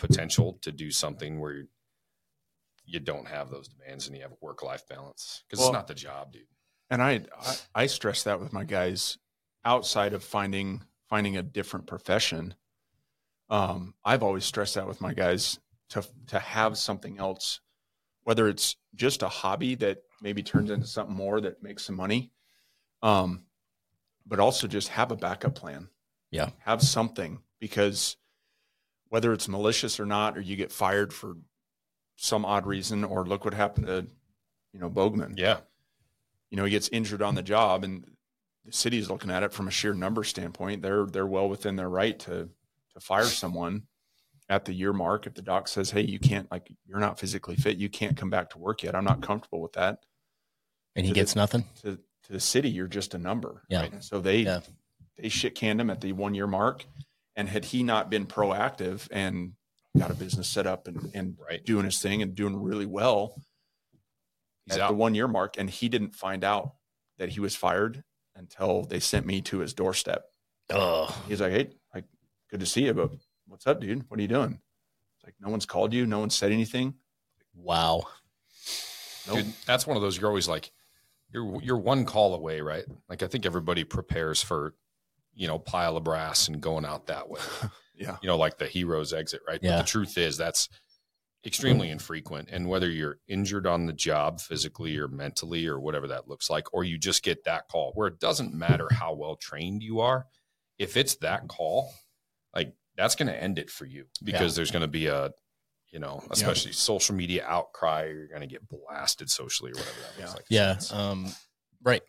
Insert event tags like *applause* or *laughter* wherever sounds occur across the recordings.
potential to do something where you don't have those demands and you have a work life balance because Well- it's not the job, dude. and I, I I stress that with my guys outside of finding finding a different profession. Um, I've always stressed that with my guys to to have something else, whether it's just a hobby that maybe turns into something more that makes some money, um, but also just have a backup plan. Yeah. have something because whether it's malicious or not, or you get fired for some odd reason, or look what happened to you know Bogman Yeah. you know, he gets injured on the job and the city is looking at it from a sheer number standpoint. They're they're well within their right to to fire someone at the year mark if the doc says, Hey, you can't like you're not physically fit, you can't come back to work yet. I'm not comfortable with that. And he To the- gets nothing. To to the city, you're just a number. Yeah. Right? So they Yeah. they shit canned him at the one year mark. And had he not been proactive and got a business set up and, and Right. doing his thing and doing really well, He's at out. the one year mark, and he didn't find out that he was fired until they sent me to his doorstep. Oh, He's like, "Hey, like, good to see you, but what's up, dude? What are you doing?" It's like, "No one's called you. No one said anything." wow. Nope. Dude, that's one of those you're always like you're you're one call away, right? Like I think everybody prepares for, you know, pile of brass and going out that way. *laughs* Yeah. You know, like the hero's exit, right? Yeah. But the truth is that's extremely infrequent. And whether you're injured on the job physically or mentally or whatever that looks like, or you just get that call where it doesn't matter how well trained you are, if it's that call, like that's going to end it for you because there's going to be a, you know, especially social media outcry. You're going to get blasted socially or whatever that looks Yeah. like. Yeah. So Um, right.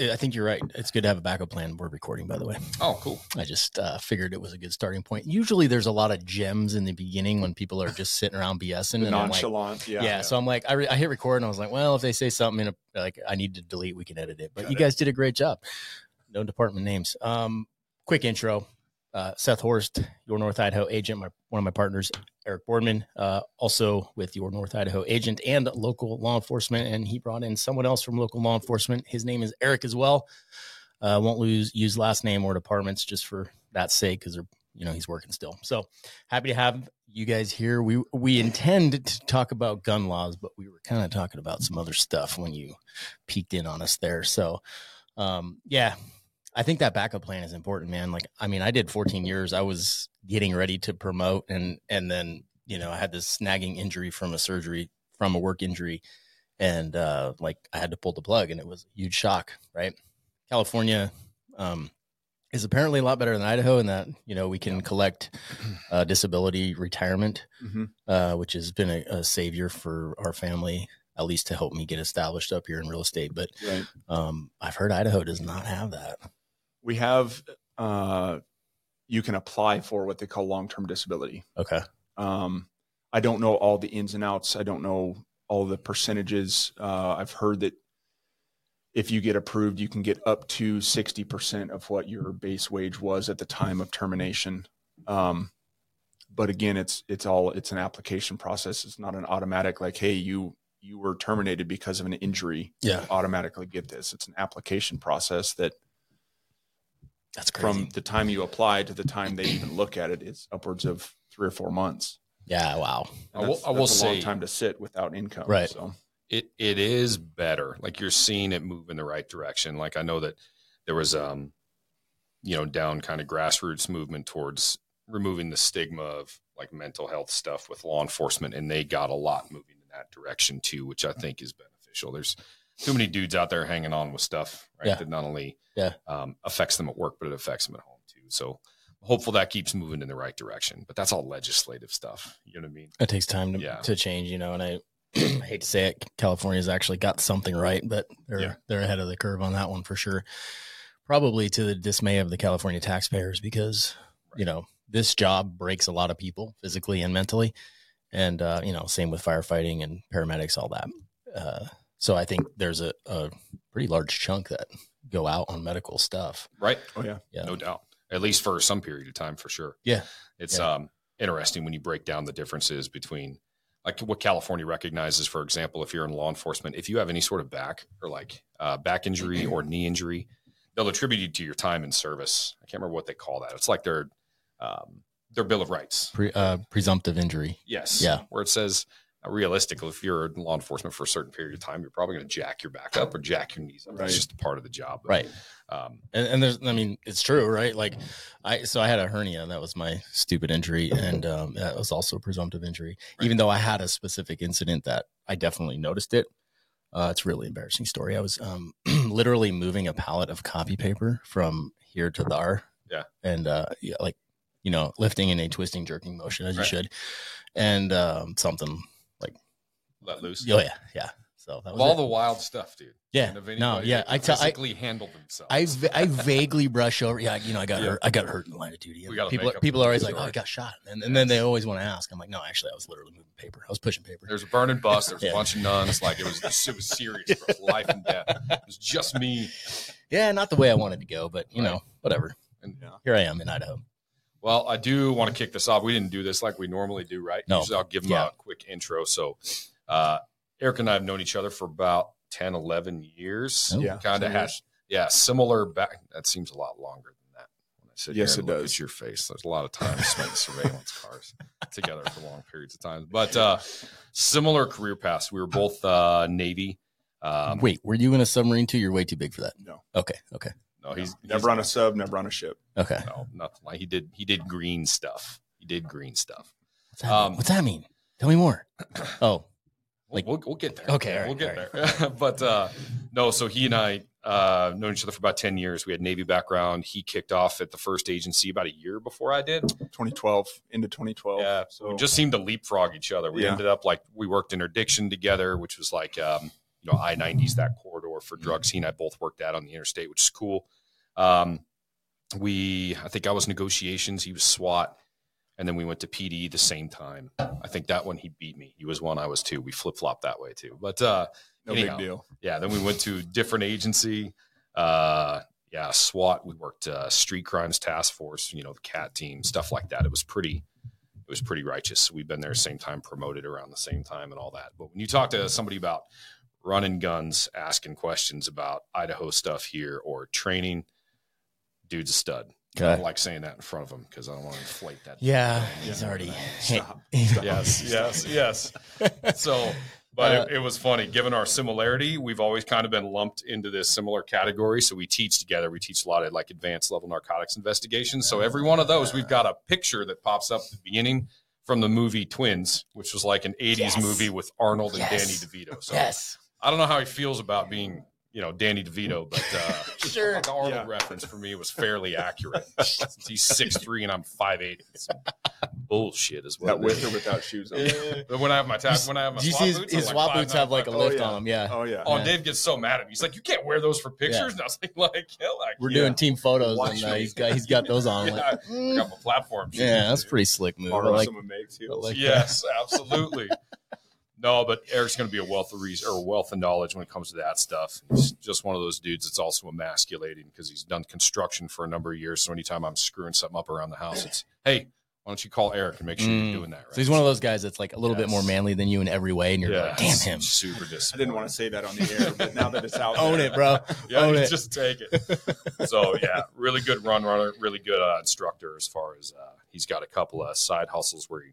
I think you're right. It's good to have a backup plan. We're recording, by the way. oh, cool. I just uh, figured it was a good starting point. Usually there's a lot of gems in the beginning when people are just sitting around BSing. And I'm like, nonchalant. yeah, yeah. So I'm like, I, re- I hit record and I was like, well, if they say something in a, like I need to delete, we can edit it. But Got you it. guys did a great job. No department names. Um, quick intro. Uh, Seth Horst, your North Idaho agent, my one of my partners, Eric Boardman, uh, also with your North Idaho agent and local law enforcement. And he brought in someone else from local law enforcement. His name is Eric as well. Uh, won't lose use last name or departments just for that sake because they're you know he's working still. So happy to have you guys here. We we intend to talk about gun laws, but we were kind of talking about some other stuff when you peeked in on us there. So um, yeah, I think that backup plan is important, man. Like I mean, I did 14 years. I was getting ready to promote, and and then you know I had this snagging injury from a surgery from a work injury, and uh, like I had to pull the plug, and it was a huge shock, right? California. Um, is apparently a lot better than Idaho in that you know we can collect uh, disability retirement, Mhm. uh, which has been a, a savior for our family, at least to help me get established up here in real estate. But Right. um, I've heard Idaho does not have that. We have. Uh, you can apply for what they call long term disability. Okay. Um, I don't know all the ins and outs. I don't know all the percentages. Uh, I've heard that if you get approved, you can get up to 60% of what your base wage was at the time of termination. Um, but again, it's, it's all, it's an application process. It's not an automatic, like, Hey, you, you were terminated because of an injury. Yeah, Automatically get this. It's an application process that that's crazy. from the time you apply to the time they even look at it, it's upwards of three or four months. yeah, wow. I will- That's- I will that's a long time to sit without income. Right. So it it is better. Like you're seeing it move in the right direction. Like I know that there was um, you know, down kind of grassroots movement towards removing the stigma of like mental health stuff with law enforcement, and they got a lot moving in that direction too, which I think is beneficial. There's too many dudes out there hanging on with stuff, right? Yeah. That not only Yeah. um, affects them at work, but it affects them at home too. So hopeful that keeps moving in the right direction. But that's all legislative stuff. You know what I mean? It takes time to, Yeah. to change, you know, and I, *clears throat* I hate to say it, California's actually got something right, but they're Yeah. they're ahead of the curve on that one for sure. Probably to the dismay of the California taxpayers because you know this job breaks a lot of people physically and mentally, and uh, you know same with firefighting and paramedics, all that. Uh, so I think there's a, a pretty large chunk that go out on medical stuff. Right. oh yeah. Yeah. no doubt at least for some period of time for sure Yeah. it's Yeah. um interesting when you break down the differences between like what california recognizes for example if you're in law enforcement if you have any sort of back or like uh, back injury or *clears throat* knee injury they'll attribute you to your time in service i can't remember what they call that it's like their um, their Bill of Rights. Pre, uh, presumptive injury. Yes. Yeah. Where it says realistically, if you're in law enforcement for a certain period of time, you're probably going to jack your back up or jack your knees up. Right. It's just a part of the job. But, Right. Um, And, and there's, I mean, it's true, right? Like, I so I had a hernia. That was my stupid injury, and um, that was also a presumptive injury. Even though I had a specific incident that I definitely noticed it. Uh, it's a really embarrassing story. I was um, *clears throat* literally moving a pallet of copy paper from here to there. Yeah. and uh, yeah, like you know, lifting in a twisting, jerking motion as you should, and um, something. Let loose. Oh yeah, yeah. So that Of was all it. the wild stuff, dude. yeah. And if No, yeah. I tell I, physically handled themselves. I, I *laughs* vaguely brush over. Yeah, you know, I got Yeah. hurt. I got hurt in the line of duty. We gotta people people are always like, "Oh. I got shot," and, and then they always want to ask. I'm like, "No, actually, I was literally moving paper. I was pushing paper." There's a burning bus. There's *laughs* Yeah. a bunch of nuns. Like it was, it was serious, bro. It was *laughs* life and death. It was just me. Yeah, not the way I wanted to go, but you Right. know, whatever. And Yeah. Here I am in Idaho. Well, I do want to kick this off. We didn't do this like we normally do, right? No. Usually I'll give them Yeah. a quick intro. So, uh, Eric and I have known each other for about 10, 11 years. Oh. Yeah. Kind of Some had, yeah, similar back. That seems a lot longer than that. When I sit Yes, it does. At your face. There's a lot of time spent in *laughs* surveillance cars together for long periods of time. But uh, similar career paths. We were both uh, Navy. Um, Wait, were you in a submarine too? You're way too big for that. No. Okay. Okay. no, he's never on a sub, never on a ship. Okay. no, nothing like he did. He did green stuff. He did green stuff. What's that, Um. What's that mean? Tell me more. *clears throat* Oh, Like Like- we'll, we'll get there. Okay, all we'll get all there. *laughs* but uh, no, so he and I uh, known each other for about ten years. We had Navy background. He kicked off at the first agency about a year before I did. 2012 into 2012. Yeah, So we just seemed to leapfrog each other. We Yeah. ended up like we worked interdiction together, which was like um, you know I nineties that corridor for drug scene. I both worked out on the interstate, which is cool. Um, we I think I was negotiations. He was SWAT. And then we went to PD the same time. I think that one he beat me. He was one, I was two. We flip flopped that way too. But uh, no anyhow. big deal. yeah, then we went to a different agency. Uh, yeah, SWAT. We worked uh, Street Crimes Task Force. You know, the CAT team, stuff like that. It was pretty. It was pretty righteous. We've been there same time, promoted around the same time, and all that. But when you talk to somebody about running guns, asking questions about Idaho stuff here or training, dude's a stud. I don't like saying that in front of him because I don't want to inflate that. Yeah, he's already. Stop. *laughs* Yes, yes, yes. So, but Uh, it, it was funny. Given our similarity, we've always kind of been lumped into this similar category. So we teach together. We teach a lot of like advanced level narcotics investigations. So every one of those, we've got a picture that pops up at the beginning from the movie Twins, which was like an '80s Yes. movie with Arnold and Yes. Danny DeVito. So Yes. I don't know how he feels about being, you know, Danny DeVito, but uh, *laughs* Sure. the Arnold Yeah. reference for me was fairly accurate. *laughs* He's six three and I'm five eight. Bullshit as well. With or without shoes on. But when I have my tap, when I have my Do you see his, boots, his I'm like boots have like a 5'9". lift yeah. on them? Yeah. Oh yeah. Oh, Yeah. Dave gets so mad at me. He's like, "You can't wear those for pictures." And I was like, "Like, hell, like, We're Yeah. doing team photos, Watch and uh, he's got he's got those on. *laughs* Yeah, Like, I mm, got my platform." shoes, yeah, that's dude. pretty slick move. I Borrow like, some of Meg's heels. like- Yes, absolutely. No, but Eric's going to be a wealth of reason or a wealth of knowledge when it comes to that stuff. He's just one of those dudes that's also emasculating because he's done construction for a number of years. So anytime I'm screwing something up around the house, it's hey, why don't you call Eric and make sure Mm. you're doing that right? So he's one of those guys that's like a little bit more manly than you in every way, and you're yeah, like, damn him, super I didn't want to say that on the air, but now that it's out, *laughs* own there, it, bro. Yeah, Own it. just take it. *laughs* so yeah, really good run runner, really good uh, instructor as far as uh, he's got a couple of side hustles where he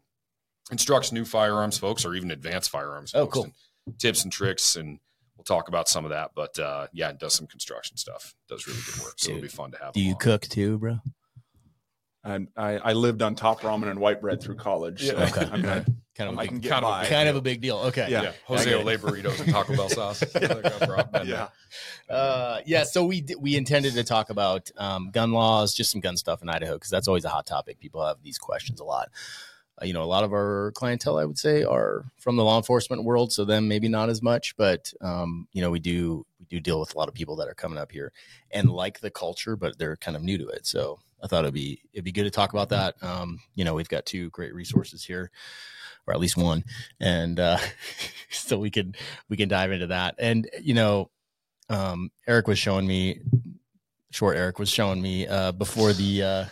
instructs new firearms folks or even advanced firearms Oh, folks cool. and tips and tricks and we'll talk about some of that. But uh, yeah, it does some construction stuff. Does really good work. So it'll be fun to have. Do you on. cook too, bro? And I, I lived on top ramen and white bread through college. So Yeah. Okay. I'm not, Kind of, I a can get kind of a by. big kind of a big deal. Okay. Yeah. Yeah, Jose Okay. Olé burritos and Taco Bell sauce. *laughs* yeah. Uh, yeah. So we we intended to talk about um, gun laws, just some gun stuff in Idaho, because that's always a hot topic. People have these questions a lot. You know, a lot of our clientele, I would say, are from the law enforcement world, so them maybe not as much, but um, you know, we do we do deal with a lot of people that are coming up here and like the culture, but they're kind of new to it. So I thought it'd be it'd be good to talk about that. Um, you know, we've got two great resources here, or at least one, and uh, *laughs* so we can we can dive into that. And you know, um, Eric was showing me, short Eric was showing me uh, before the uh,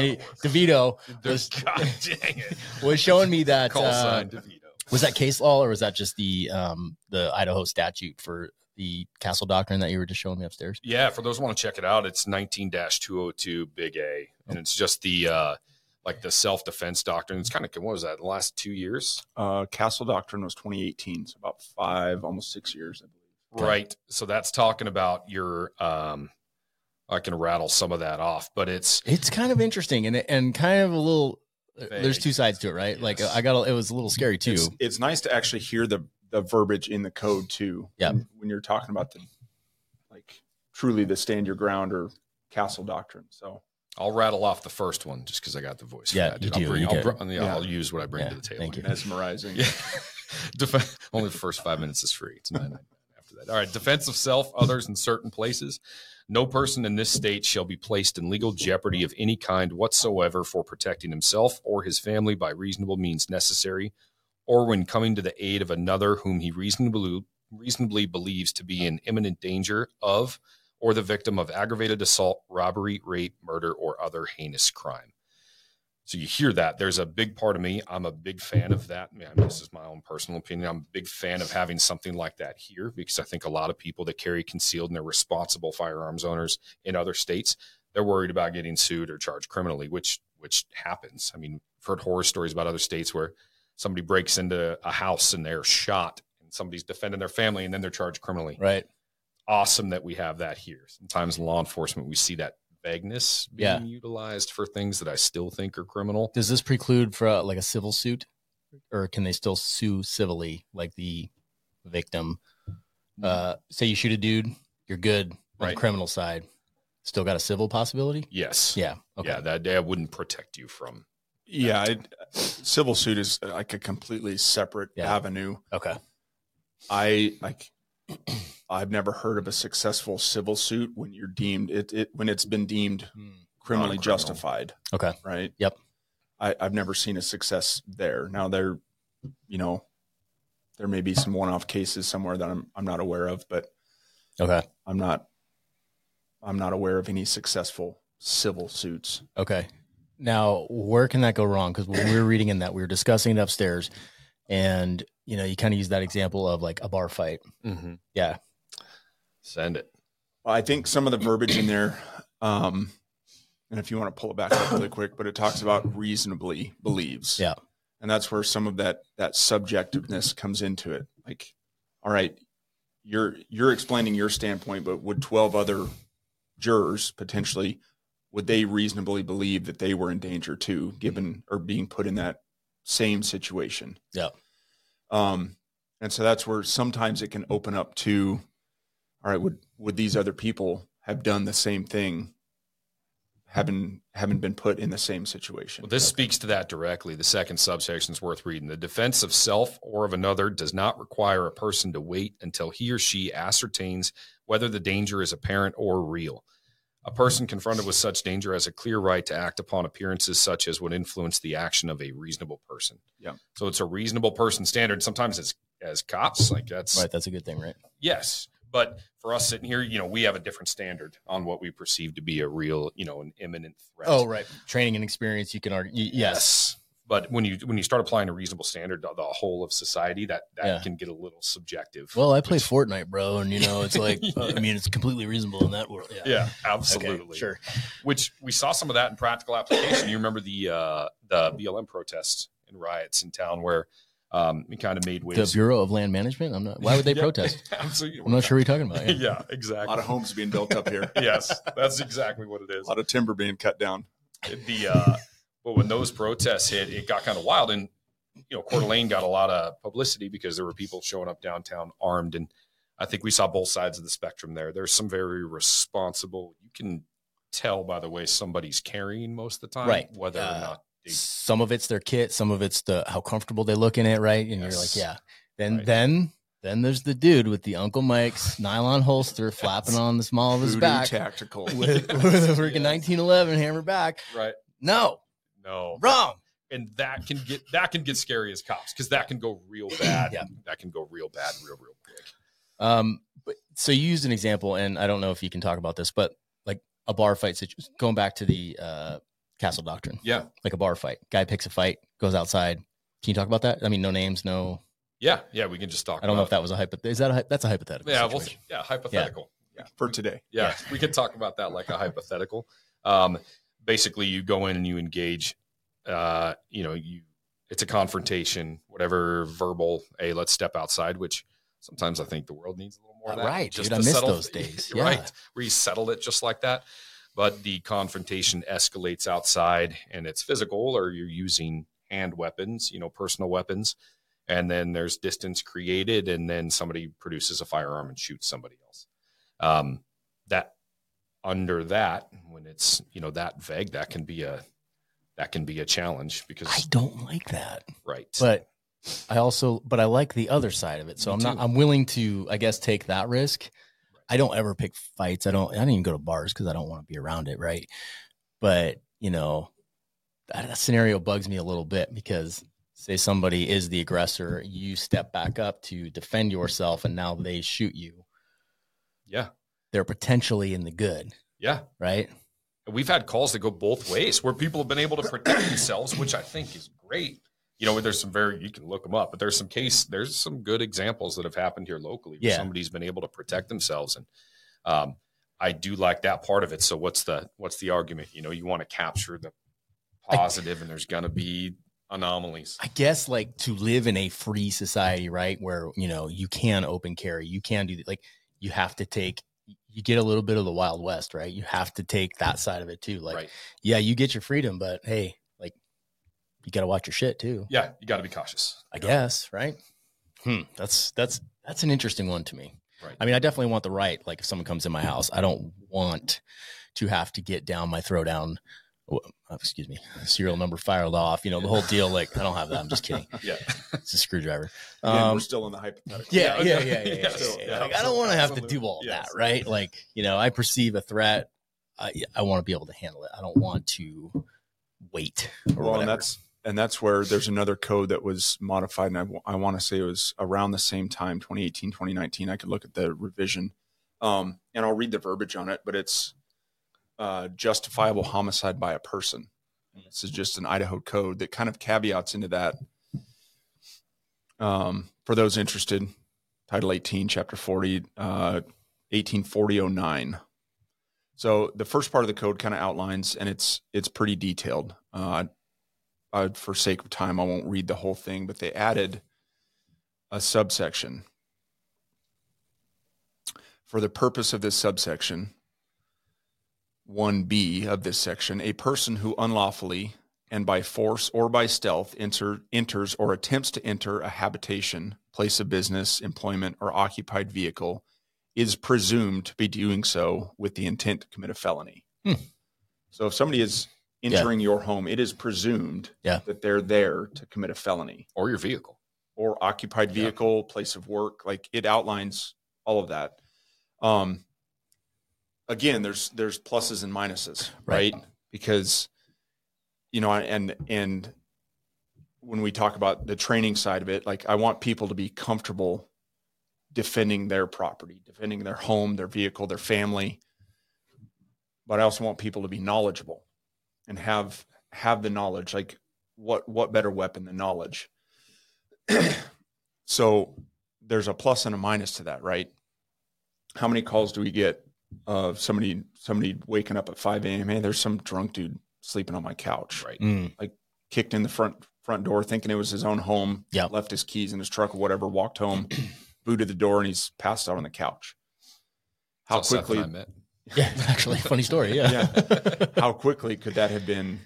We Danny. DeVito *laughs* was *laughs* God dang it. *laughs* was showing me that Call uh, sign DeVito. was that case law or was that just the um, the Idaho statute for the castle doctrine that you were just showing me upstairs? Yeah, for those who want to check it out, it's 19 202 Big A. And it's just the uh, like the self defense doctrine. It's kind of what was that? The last two years, Uh, Castle Doctrine was 2018, so about five, almost six years, I believe. Right? So that's talking about your. um I can rattle some of that off, but it's It's kind of interesting and and kind of a little. Uh, there's two sides to it, right? Like I got, a, it was a little scary too. It's, it's nice to actually hear the the verbiage in the code too. Yeah. When, when you're talking about the like truly the stand your ground or castle doctrine. So I'll rattle off the first one just because I got the voice. Yeah, for that, you do. I'll, bring, You I'll, get- br- yeah, yeah. I'll use what I bring Yeah, to the table. thank you. mesmerizing. *laughs* Yeah. Def- only the first five minutes is free. It's nine ninety nine after that. All right. Defense of self, others in certain places. No person in this state shall be placed in legal jeopardy of any kind whatsoever for protecting himself or his family by reasonable means necessary, or when coming to the aid of another whom he reasonably reasonably believes to be in imminent danger of, or the victim of aggravated assault, robbery, rape, murder, or other heinous crime. So you hear that. There's a big part of me. I'm a big fan of that. I mean, this is my own personal opinion. I'm a big fan of having something like that here because I think a lot of people that carry concealed and they're responsible firearms owners in other states, they're worried about getting sued or charged criminally, which which happens. I mean, I've heard horror stories about other states where somebody breaks into a house and they're shot and somebody's defending their family and then they're charged criminally right. awesome that we have that here. Sometimes in law enforcement, we see that vagueness Yeah. being utilized for things that I still think are criminal. Does this preclude for uh, like a civil suit, or can they still sue civilly, like the victim? Uh, say you shoot a dude, you're good. On the Right. criminal side, still got a civil possibility. Yes. Yeah. Okay. Yeah, that, that wouldn't protect you from. Yeah, it, civil suit is like a completely separate Yeah. avenue. Okay. I like I've never heard of a successful civil suit when you're deemed it, it when it's been deemed Hmm. criminally Non-criminal. justified. Okay. Right. Yep. I, I've never seen a success there. Now there, you know, there may be some one-off cases somewhere that I'm I'm not aware of, but Okay. I'm not I'm not aware of any successful civil suits. Okay. Now, where can that go wrong? Because when we were reading in that, we were discussing it upstairs, and you know, you kind of use that example of like a bar fight. Yeah. Send it. I think some of the verbiage in there, um, and if you want to pull it back up really quick, but it talks about reasonably believes. Yeah. And that's where some of that that subjectiveness comes into it. Like, all right, you're you're explaining your standpoint, but would twelve other jurors potentially would they reasonably believe that they were in danger too, given or being put in that same situation? Yeah. Um, and so that's where sometimes it can open up to, all right, would would these other people have done the same thing, having having been put in the same situation? Well, this speaks to that directly. The second subsection is worth reading. The defense of self or of another does not require a person to wait until he or she ascertains whether the danger is apparent or real. A person confronted with such danger has a clear right to act upon appearances such as would influence the action of a reasonable person. Yeah. So it's a reasonable person standard. Sometimes it's as cops, like that's Right. That's a good thing, right? Yes. But for us sitting here, you know, we have a different standard on what we perceive to be a real, you know, an imminent threat. Oh, right. Training and experience. You can argue. Yes. Yes. But when you when you start applying a reasonable standard to the whole of society, that that Yeah. can get a little subjective. Well, I play which- Fortnite, bro, and you know, it's *laughs* like, Yeah. I mean, it's completely reasonable in that world. Yeah. Yeah, Okay, absolutely. sure. Which we saw some of that in practical application. You remember the uh, the BLM protests and riots in town where um, we kind of made The. Bureau of Land Management. I'm not. Why would they *laughs* Yeah, protest? *laughs* Absolutely. I'm not sure what you're talking about. Yeah, Yeah. a lot of homes being built up here, yes, that's exactly what it is. a lot of timber being cut down. the uh but when those protests hit it got kind of wild and you know Coeur d'Alene got a lot of publicity because there were people showing up downtown armed and i think we saw both sides of the spectrum there there's some very responsible you can tell by the way somebody's carrying most of the time Right. whether or Uh, not they, Some of it's their kit. Some of it's the how comfortable they look in it. Right. And Yes. you're like, yeah. Then Right. then then there's the dude with the Uncle Mike's nylon holster *laughs* flapping on the small of his back tactical. with, with a freaking *laughs* Yes. 1911 hammer back. right No, no wrong. and that can get that can get scary as cops because that can go real bad Yeah. that can go real bad real real quick Um, but so you used an example, and I don't know if you can talk about this, but like a bar fight situation, going back to the uh, castle doctrine, yeah like a bar fight, guy picks a fight, goes outside. Can you talk about that? I mean, no names, no. yeah yeah we can just talk I don't know if that was a hypo. Is that a that's a hypothetical? yeah well situation. yeah hypothetical for today. yeah, we could talk about that like a hypothetical. Um, basically, you go in and you engage uh, you know, you it's a confrontation, whatever verbal, hey, let's step outside, which sometimes I think the world needs a little more of that. Right, just dude. I miss settle- those *laughs* days. Yeah. Right. Where you settle it just like that. But the confrontation escalates outside and it's physical or you're using hand weapons, you know, personal weapons. And then there's distance created and then somebody produces a firearm and shoots somebody else. Um, under that, when it's, you know, that vague, that can be a that can be a challenge because I don't like that. right. But I also, but I like the other side of it. So Me I'm not. I'm willing to, I guess, take that risk. I don't ever pick fights. I don't, I don't even go to bars because I don't want to be around it. Right. But, you know, that, that scenario bugs me a little bit because say somebody is the aggressor, you step back up to defend yourself and now they shoot you. yeah. They're potentially in the good. Yeah. Right. We've had calls that go both ways where people have been able to protect themselves, which I think is great. You know, there's some very you can look them up, but there's some case there's some good examples that have happened here locally where Yeah. somebody's been able to protect themselves, and um, I do like that part of it. So what's the what's the argument? You know, you want to capture the I- positive, and there's going to be anomalies. I guess like to live in a free society, right? Where, you know, you can open carry, you can do like you have to take you get a little bit of the wild west, right? You have to take that side of it too. Like, right? yeah, you get your freedom, but hey, like you got to watch your shit too. Yeah, you got to be cautious. I guess, right? Hmm, that's that's that's an interesting one to me. Right. I mean, I definitely want the right. Like if someone comes in my house, I don't want to have to get down my throwdown. Oh, excuse me, *laughs* serial number filed off. You know the whole deal. Like I don't have that. I'm just kidding. Yeah, It's a screwdriver. Um, we're still in the hypothetical. yeah, Yeah, yeah, okay. yeah, yeah. yeah, Yes, *laughs* yeah, yeah, yeah. Like, I don't want to have to do all Yes. that, right? Like, you know, I perceive a threat. I, I want to be able to handle it. I don't want to wait. Well, and that's and that's where there's another code that was modified, and I, w- I want to say it was around the same time, 2018, 2019. I could look at the revision, um, and I'll read the verbiage on it, but it's uh, justifiable homicide by a person. This is just an Idaho code that kind of caveats into that. Um, for those interested, Title 18, Chapter 40, uh, 184009. So the first part of the code kind of outlines, and it's it's pretty detailed. Uh, I, for sake of time, I won't read the whole thing, but they added a subsection. For the purpose of this subsection, 1b of this section, a person who unlawfully and by force or by stealth enter, enters or attempts to enter a habitation, place of business, employment, or occupied vehicle is presumed to be doing so with the intent to commit a felony. Hmm. So if somebody is entering your home, it is presumed Yeah. that they're there to commit a felony or your vehicle. or occupied Yeah. vehicle, place of work. Like it outlines all of that. Um, again, there's there's pluses and minuses, Right. right? Because you know, and and when we talk about the training side of it, like I want people to be comfortable defending their property, defending their home, their vehicle, their family. But I also want people to be knowledgeable and have have the knowledge. Like what what better weapon than knowledge? *clears throat* so there's a plus and a minus to that, right? How many calls do we get of somebody somebody waking up at 5 a.m. Hey, there's some drunk dude sleeping on my couch. Right. Mm, Kicked in the front front door thinking it was his own home. Yep. Left his keys in his truck or whatever, walked home, *clears throat* booted the door, and he's passed out on the couch. How That's quickly I met. *laughs* yeah, *laughs* actually, funny story. Yeah, Yeah. *laughs* how quickly could that have been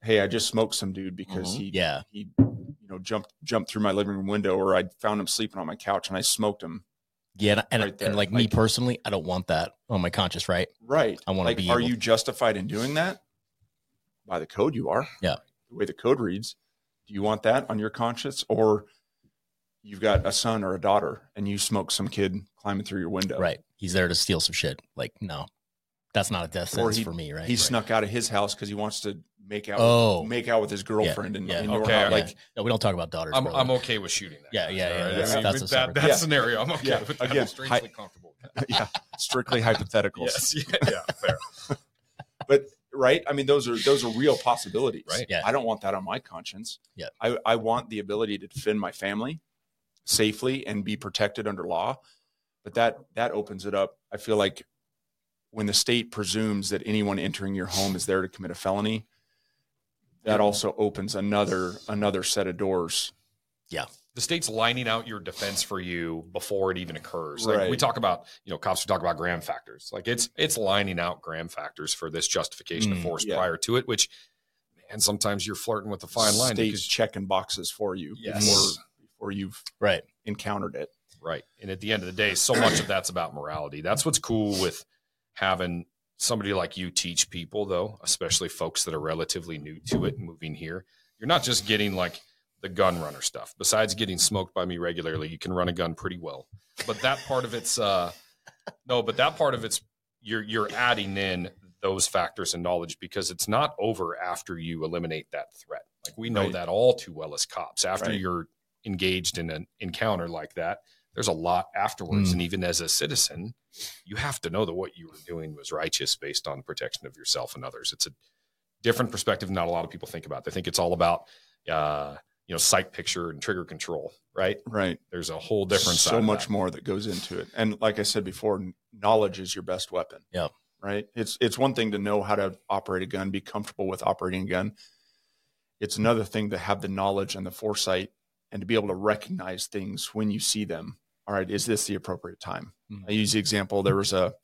hey i just smoked some dude because Mhm. he yeah, he you know jumped jumped through my living room window or i found him sleeping on my couch and i smoked him yeah. And, Right and like me personally, I don't want that on my conscience, right? right I wanna like be are able- you justified in doing that by the code you are Yeah. the way the code reads do you want that on your conscience or you've got a son or a daughter and you smoke some kid climbing through your window Right. He's there to steal some shit. Like, no, that's not a death sentence he- for me, right? he Right. snuck out of his house because he wants to make out Oh. make out with his girlfriend in, yeah. in your Okay, house. like Like, no, we don't talk about daughters. I'm, brother. I'm okay with shooting that. Yeah, yeah, yeah, All right? that's- I mean, that's a with separate- that, that scenario. I'm okay Yeah, with that. again, I'm strangely hi- comfortable. *laughs* yeah strictly hypotheticals yes, *laughs* yeah, yeah, fair. but right i mean those are those are real possibilities Right. Yeah. i don't want that on my conscience Yeah. I, I want the ability to defend my family safely and be protected under law but that that opens it up i feel like when the state presumes that anyone entering your home is there to commit a felony that also opens another another set of doors. Yeah. The state's lining out your defense for you before it even occurs. Like Right. we talk about, you know, cops we talk about Graham factors. Like it's it's lining out Graham factors for this justification of Mm, force yeah. prior to it, which man, sometimes you're flirting with a fine line State's because checking boxes for you Yes. before before you've Right. encountered it. Right. And at the end of the day, so much of that's about morality. That's what's cool with having somebody like you teach people, though, especially folks that are relatively new to it, moving here. You're not just getting like the gun runner stuff. Besides getting smoked by me regularly, you can run a gun pretty well. But that part of it's uh no, but that part of it's you're you're adding in those factors and knowledge because it's not over after you eliminate that threat. Like we know Right. that all too well as cops. After Right. you're engaged in an encounter like that, there's a lot afterwards. Mm. And even as a citizen, you have to know that what you were doing was righteous based on the protection of yourself and others. It's a different perspective. Not a lot of people think about. They think it's all about, uh, you know, sight picture and trigger control, right? Right. There's a whole different so of much that. more that goes into it. And like I said before, knowledge is your best weapon. Yep. Right. It's it's one thing to know how to operate a gun, be comfortable with operating a gun. It's another thing to have the knowledge and the foresight and to be able to recognize things when you see them. All right, is this the appropriate time? Mhm. I use the example. There was a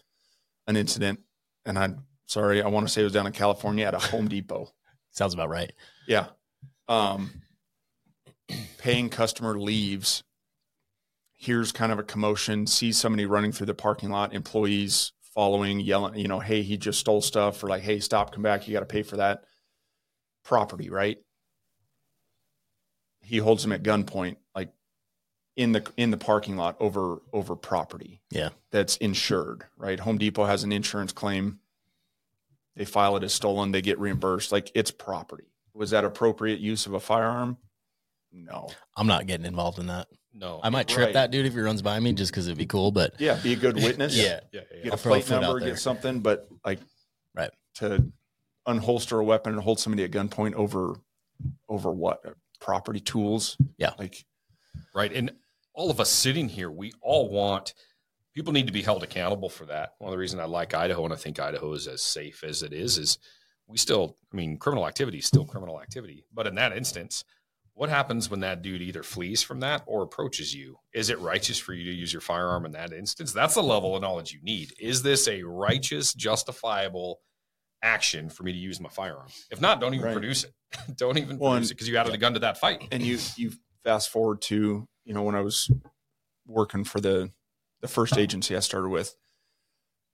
an incident, and I'm sorry, I want to say it was down in California at a Home Depot. *laughs* Sounds about right. Yeah. Um, paying customer leaves. Here's kind of a commotion. Sees somebody running through the parking lot. Employees following, yelling, you know, hey, he just stole stuff, or like, hey, stop, come back. You got to pay for that property, right? He holds him at gunpoint, like in the in the parking lot over over property. Yeah. that's insured, right? Home Depot has an insurance claim. They file it as stolen. They get reimbursed. Like it's property. Was that appropriate use of a firearm? No. I'm not getting involved in that. No. I might trip Right. that dude if he runs by me just because it'd be cool. But Yeah, be a good witness. *laughs* yeah, yeah, yeah, Get I'll a throw a plate number, get something, but like Right. to unholster a weapon and hold somebody at gunpoint over over what? Property tools. Yeah. Like right. And all of us sitting here, we all want people need to be held accountable for that. One of the reasons I like Idaho and I think Idaho is as safe as it is is we still, I mean, criminal activity is still criminal activity. But in that instance, what happens when that dude either flees from that or approaches you? Is it righteous for you to use your firearm in that instance? That's the level of knowledge you need. Is this a righteous, justifiable action for me to use my firearm? If not, don't even Right. produce it. *laughs* don't even Well, produce it because you added a gun to that fight. and you you fast forward to you know when I was working for the the first agency I started with,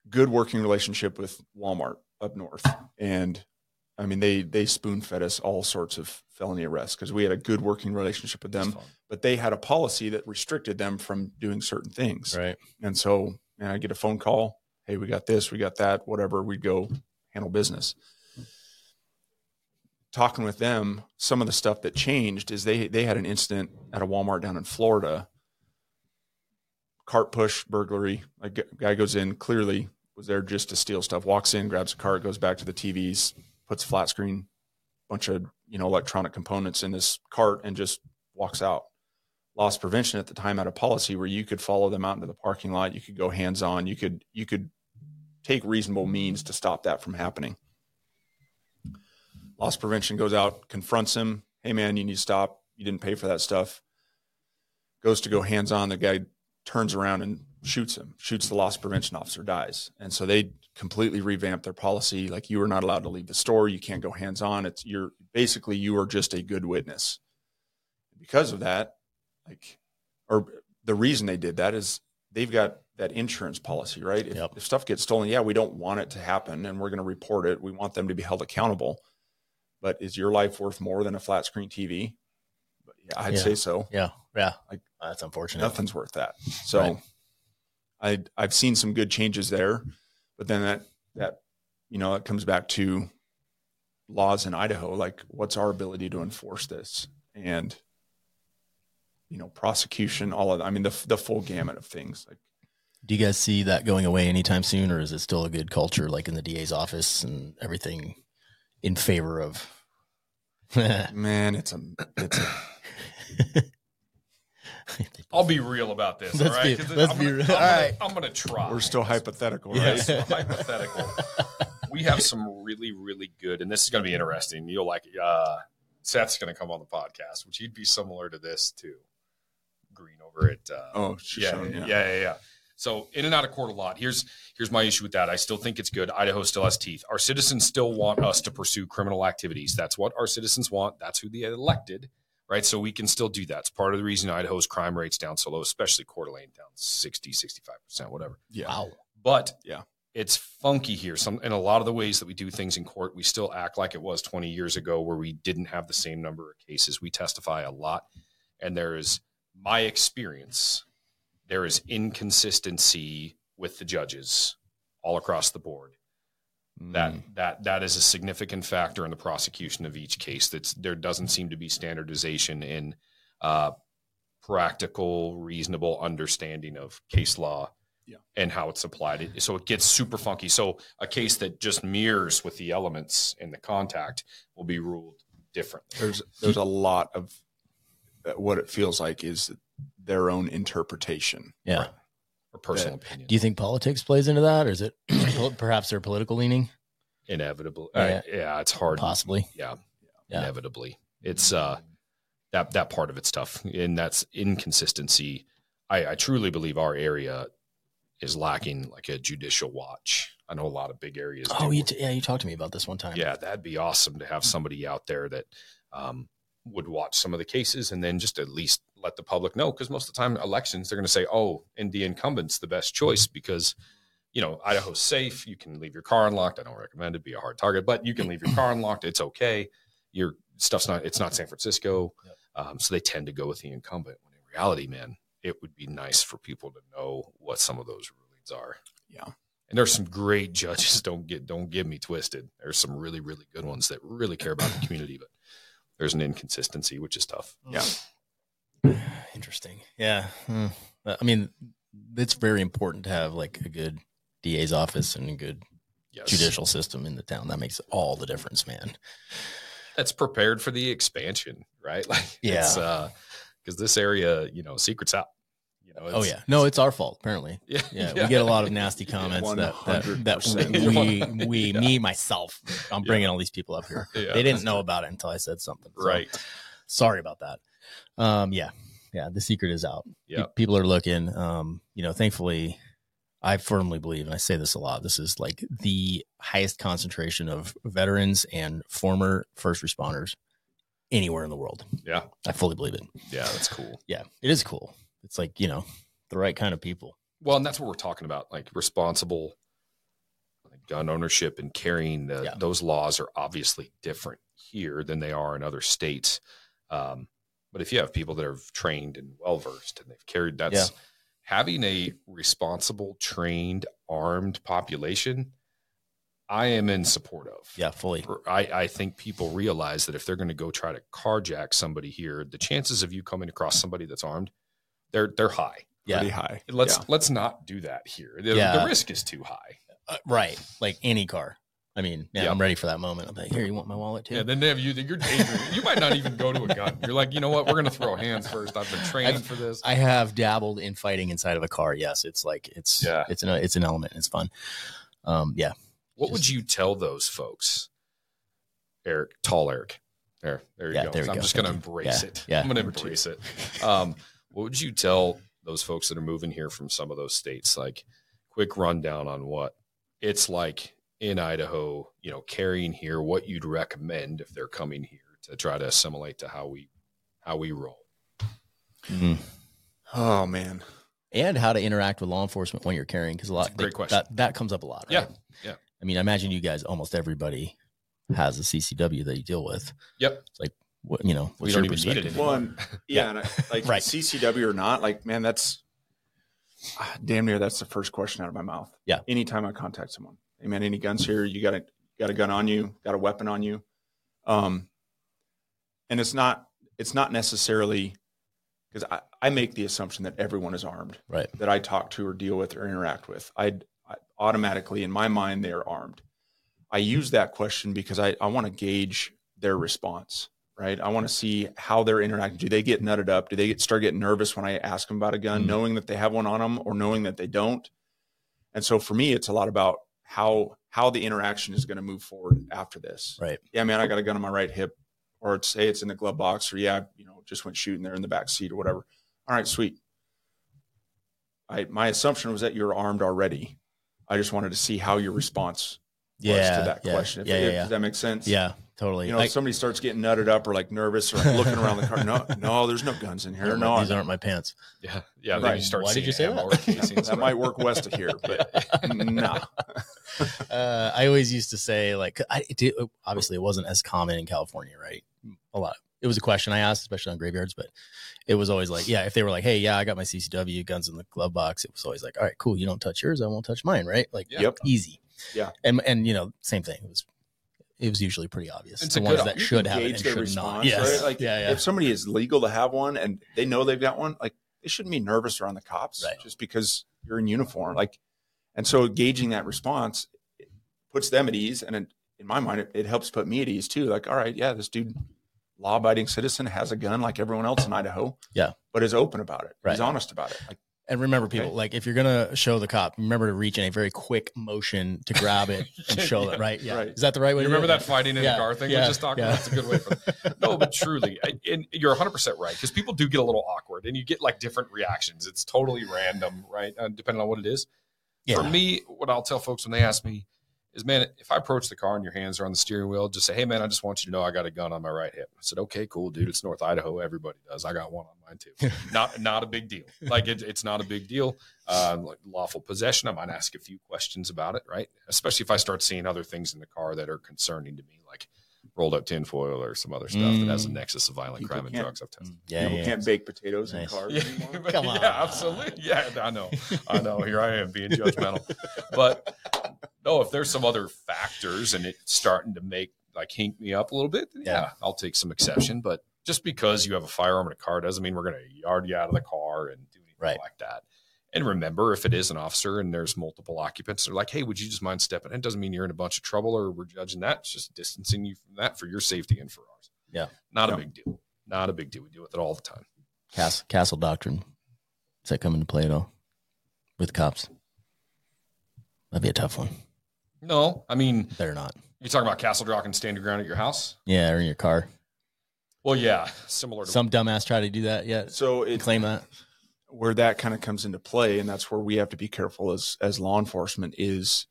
good working relationship with Walmart up north, and I mean they they spoon fed us all sorts of felony arrests because we had a good working relationship with them, but they had a policy that restricted them from doing certain things, right. and so and I get a phone call, hey, we got this, we got that, whatever, we'd go handle business. Talking with them, some of the stuff that changed is they they had an incident at a Walmart down in Florida. Cart push burglary. A guy goes in, clearly was there just to steal stuff. Walks in, grabs a cart, goes back to the TVs, puts a flat screen, bunch of you know electronic components in this cart, and just walks out. Loss prevention at the time had a policy where you could follow them out into the parking lot. You could go hands on. You could you could take reasonable means to stop that from happening. Loss prevention goes out, confronts him. Hey man, you need to stop. You didn't pay for that stuff. Goes to go hands on. The guy turns around and shoots him. Shoots the loss prevention officer, dies. And so they completely revamped their policy. Like you are not allowed to leave the store. You can't go hands on. It's you're basically you are just a good witness. Because of that, like or the reason they did that is they've got that insurance policy, right? If, Yep. if stuff gets stolen, yeah, we don't want it to happen and we're going to report it. We want them to be held accountable. But is your life worth more than a flat screen TV? But yeah, I'd Yeah. say so. Yeah. Yeah. Like- that's unfortunate. Nothing's worth that. So Right. I I've seen some good changes there, but then that that you know, it comes back to laws in Idaho, like what's our ability to enforce this? And you know, prosecution, all of that. I mean the the full gamut of things. Like Do you guys see that going away anytime soon, or is it still a good culture, like in the DA's office and everything, in favor of? *laughs* man, it's a it's a *laughs* I'll be real about this. Let's all right? be- let's I'm be gonna, real. I'm gonna- right. I'm going to try. we're still hypothetical, Yeah. right? Yes, hypothetical. *laughs* we have some really, really good, and this is going to be interesting. You'll like, uh, Seth's going to come on the podcast, which he'd be similar to this too. Green over at, uh, Oh, yeah, Shoshone, yeah, yeah, yeah. So in and out of court a lot. Here's here's my issue with that. I still think it's good. Idaho still has teeth. Our citizens still want us to pursue criminal activities. That's what our citizens want. That's who they elected, right? So we can still do that. It's part of the reason Idaho's crime rates down so low, especially Coeur d'Alene down 60, 65%, whatever. Yeah. Wow. But Yeah. it's funky here. Some in a lot of the ways that we do things in court, we still act like it was 20 years ago where we didn't have the same number of cases. We testify a lot. And there is my experience, there is inconsistency with the judges all across the board. That Mm. that that is a significant factor in the prosecution of each case. That's there doesn't seem to be standardization in uh, practical, reasonable understanding of case law Yeah. and how it's applied. So it gets super funky. So a case that just mirrors with the elements in the contact will be ruled differently. there's there's a lot of uh, what it feels like is their own interpretation. Yeah. or personal opinion. Do you think politics plays into that, or is it *clears throat* perhaps their political leaning? Inevitably. Yeah. Uh, yeah, it's hard. Possibly. Yeah, Yeah. inevitably. It's uh that that part of it's tough, and that's inconsistency. I, I truly believe our area is lacking like a judicial watch. I know a lot of big areas. Oh, you t- yeah, you talked to me about this one time. yeah, that'd be awesome to have somebody out there that um, would watch some of the cases and then just at least let the public know. Because most of the time, elections they're going to say, "Oh, and the incumbent's the best choice," because you know Idaho's safe. You can leave your car unlocked. I don't recommend it; be a hard target, but you can leave your car unlocked. It's okay. Your stuff's not. It's not San Francisco, Yep. um, so they tend to go with the incumbent. When in reality, man, it would be nice for people to know what some of those rulings are. Yeah. And there's some great judges. *laughs* Don't get don't get me twisted. There's some really really good ones that really care about the community, but there's an inconsistency, which is tough. Yeah. *sighs* Interesting. Yeah. Hmm. I mean, it's very important to have like a good DA's office and a good Yes, judicial system in the town. That makes all the difference, man. that's prepared for the expansion, right? *laughs* Like, Yeah. it's uh, because this area, you know, secrets out. You know, Oh yeah. No, it's our fault. Apparently. *laughs* yeah, Yeah, we get a lot of nasty comments that that, that we we *laughs* Yeah. me myself. I'm bringing all these people up here. *laughs* Yeah. They didn't know about it until I said something. So, right. Sorry about that. Um. Yeah. Yeah. The secret is out. Pe- Yeah. People are looking. Um. You know. Thankfully, I firmly believe, and I say this a lot. This is like the highest concentration of veterans and former first responders anywhere in the world. Yeah. I fully believe it. Yeah, that's cool. Yeah. It is cool. It's like you know the right kind of people. Well, and that's what we're talking about, like responsible gun ownership and carrying. The, Yeah. Those laws are obviously different here than they are in other states. Um, but if you have people that are trained and well versed and they've carried, that's Yeah. having a responsible, trained, armed population. I am in support of. Yeah. Fully. I, I think people realize that if they're going to go try to carjack somebody here, the chances of you coming across somebody that's armed, they're they're high. Yeah. Pretty high. Let's Yeah. let's not do that here. The, Yeah. the risk is too high. Uh, right. Like any car. I mean, yeah, Yeah. I'm ready for that moment. I'm like, here, you want my wallet too? Yeah, then they have you. You're dangerous. you might not even go to a gun. You're like, you know what? We're going to throw hands first. I've been training I've- for this. I have dabbled in fighting inside of a car. Yes, it's like it's Yeah. it's an it's an element. It's fun. Um, yeah, What would you tell those folks, Eric? Tall Eric. There, there you Yeah, go. there we I'm go. just going to embrace Yeah, it. yeah. I'm going to embrace it. Um, what would you tell those folks that are moving here from some of those states? Like, quick rundown on what it's like in Idaho. You know, carrying here. What you'd recommend if they're coming here to try to assimilate to how we how we roll. Mm-hmm. Oh man. and how to interact with law enforcement when you're carrying because a lot That's a great they- question. that that comes up a lot. Yeah, Right? yeah. I mean, I imagine you guys almost everybody has a CCW that you deal with. Yep. What you know? We what's don't your even need it anymore. Well, and, *laughs* yeah, and I, like Right. CCW or not, like man, that's ah, damn near that's the first question out of my mouth. Yeah. Anytime I contact someone, hey man, any guns here? You got a got a gun on you? Got a weapon on you? Um, and it's not it's not necessarily because I, I make the assumption that everyone is armed Right. that I talk to or deal with or interact with. I, I automatically in my mind they are armed. I use that question because I, I want to gauge their response, right? I want to see how they're interacting. Do they get nutted up? Do they get start getting nervous when I ask them about a gun, Mhm. knowing that they have one on them or knowing that they don't? And so for me, it's a lot about how how the interaction is going to move forward after this. Right. Yeah, man, I got a gun on my right hip, or say it's in the glove box, or yeah, you know, just went shooting there in the back seat or whatever. All right, sweet. I my assumption was that you're armed already. I just wanted to see how your response was to that yeah, question. If- Yeah. if- Yeah. Yeah. Does that make sense? yeah totally. You know, Like, if somebody starts getting nutted up or like nervous or like looking around the car. No, *laughs* no, there's no guns in here. No, these aren't my pants. Yeah, yeah. Then Right. you start Why did you say ammo that? casings, that might work west of here, but *laughs* no. *laughs* uh, I always used to say like I did, obviously it wasn't as common in California, right? A lot. It was a question I asked, especially on graveyards, but it was always like, yeah, if they were like, hey, yeah, I got my CCW guns in the glove box, it was always like, all right, cool, you don't touch yours, I won't touch mine, right? Like, Yep. easy. Yeah. and and you know, same thing. It was it was usually pretty obvious. It's the ones good- that should have it should response, not. Yes. right? Like yeah, yeah. if somebody is legal to have one and they know they've got one, like they shouldn't be nervous around the cops Right. just because you're in uniform. Like, and so gauging that response puts them at ease, and it, in my mind, it, it helps put me at ease too. Like, all right, yeah, this dude, law-abiding citizen, has a gun like everyone else in Idaho. Yeah. but is open about it. Right. He's honest about it. Like, And remember, Okay. people, like if you're gonna show the cop, remember to reach in a very quick motion to grab it and *laughs* show Yeah. that, right? Yeah. Right. Is that the right way You to do remember it? that fighting in Yeah, the car thing yeah, we just talked yeah. about? That's a good way for *laughs* No, but truly, I- and you're 100% right because people do get a little awkward and you get like different reactions. It's totally random, right? Uh, depending on what it is. Yeah. For me, what I'll tell folks when they ask me is, man, if I approach the car and your hands are on the steering wheel, just say, hey, man, I just want you to know I got a gun on my right hip. I said, okay, cool, dude. It's North Idaho. Everybody does. I got one on mine too. *laughs* not not a big deal. Like it, it's not a big deal. Uh, like lawful possession, I might ask a few questions about it, right? Especially if I start seeing other things in the car that are concerning to me, like rolled up tinfoil or some other stuff that has a Mm. nexus of violent People crime and drugs. I've tested. Yeah. people yeah. can't bake potatoes Nice. in cars Yeah, anymore. *laughs* but Come on. yeah, absolutely. Yeah, I know. I know. Here I am being judgmental. *laughs* But no, if there's some other factors and it's starting to make like hink me up a little bit, then yeah, Yeah. I'll take some exception. But just because you have a firearm in a car doesn't mean we're going to yard you out of the car and do anything Right. like that. And remember, if it is an officer and there's multiple occupants, they're like, "Hey, would you just mind stepping?" in?" It doesn't mean you're in a bunch of trouble or we're judging that. It's just distancing you from that for your safety and for ours. Yeah. not a big deal. Not a big deal. We deal with it all the time. Castle, castle doctrine. Does that come into play at all with cops? That'd be a tough one. No, I mean, they're not. you're talking about Castle Rock and standing ground at your house. Yeah, or in your car. Well, yeah, similar to Some dumbass try to do that yet. So it, Claim that. where that kind of comes into play, and that's where we have to be careful as as law enforcement is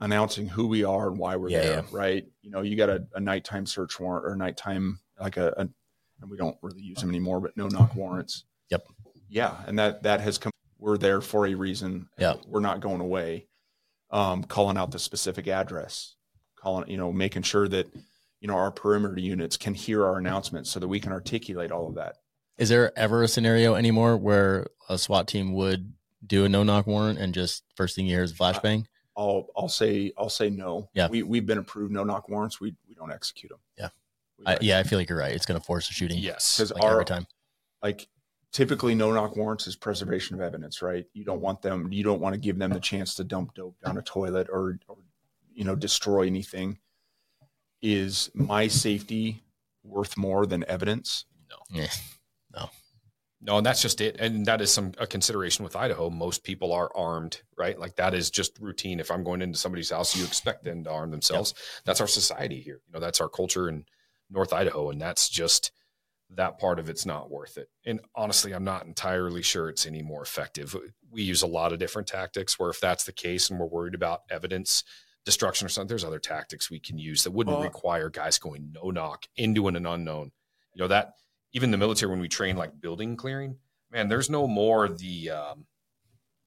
announcing who we are and why we're Yeah, there. yeah. Right? You know, you got a, a nighttime search warrant or nighttime like a, a and we don't really use them anymore, but no knock warrants. Yep. Yeah, and that that has come. We're there for a reason. Yeah. we're not going away. Um, calling out the specific address, calling you know, making sure that you know our perimeter units can hear our announcements so that we can articulate all of that. Is there ever a scenario anymore where a SWAT team would do a no knock warrant and just first thing you hear is a flashbang? I'll I'll say I'll say no. Yeah. we we've been approved no knock warrants. We we don't execute them. Yeah. I, yeah, I feel like you're right. It's going to force a shooting. yes. because like our every time. like typically no knock warrants is preservation of evidence, right? You don't want them. You don't want to give them the chance to dump dope down a toilet or or you know destroy anything. Is my safety worth more than evidence? No. Yeah. No, No, and that's just it. And that is some a consideration with Idaho. Most people are armed, right? Like that is just routine. If I'm going into somebody's house, you expect them to arm themselves. That's our society here. You know, that's our culture in North Idaho, and that's just that part of it's not worth it. And honestly, I'm not entirely sure it's any more effective. We use a lot of different tactics where if that's the case and we're worried about evidence destruction or something, there's other tactics we can use that wouldn't Well- require guys going no knock into an unknown. You know, that even the military when we train like building clearing, man, there's no more the um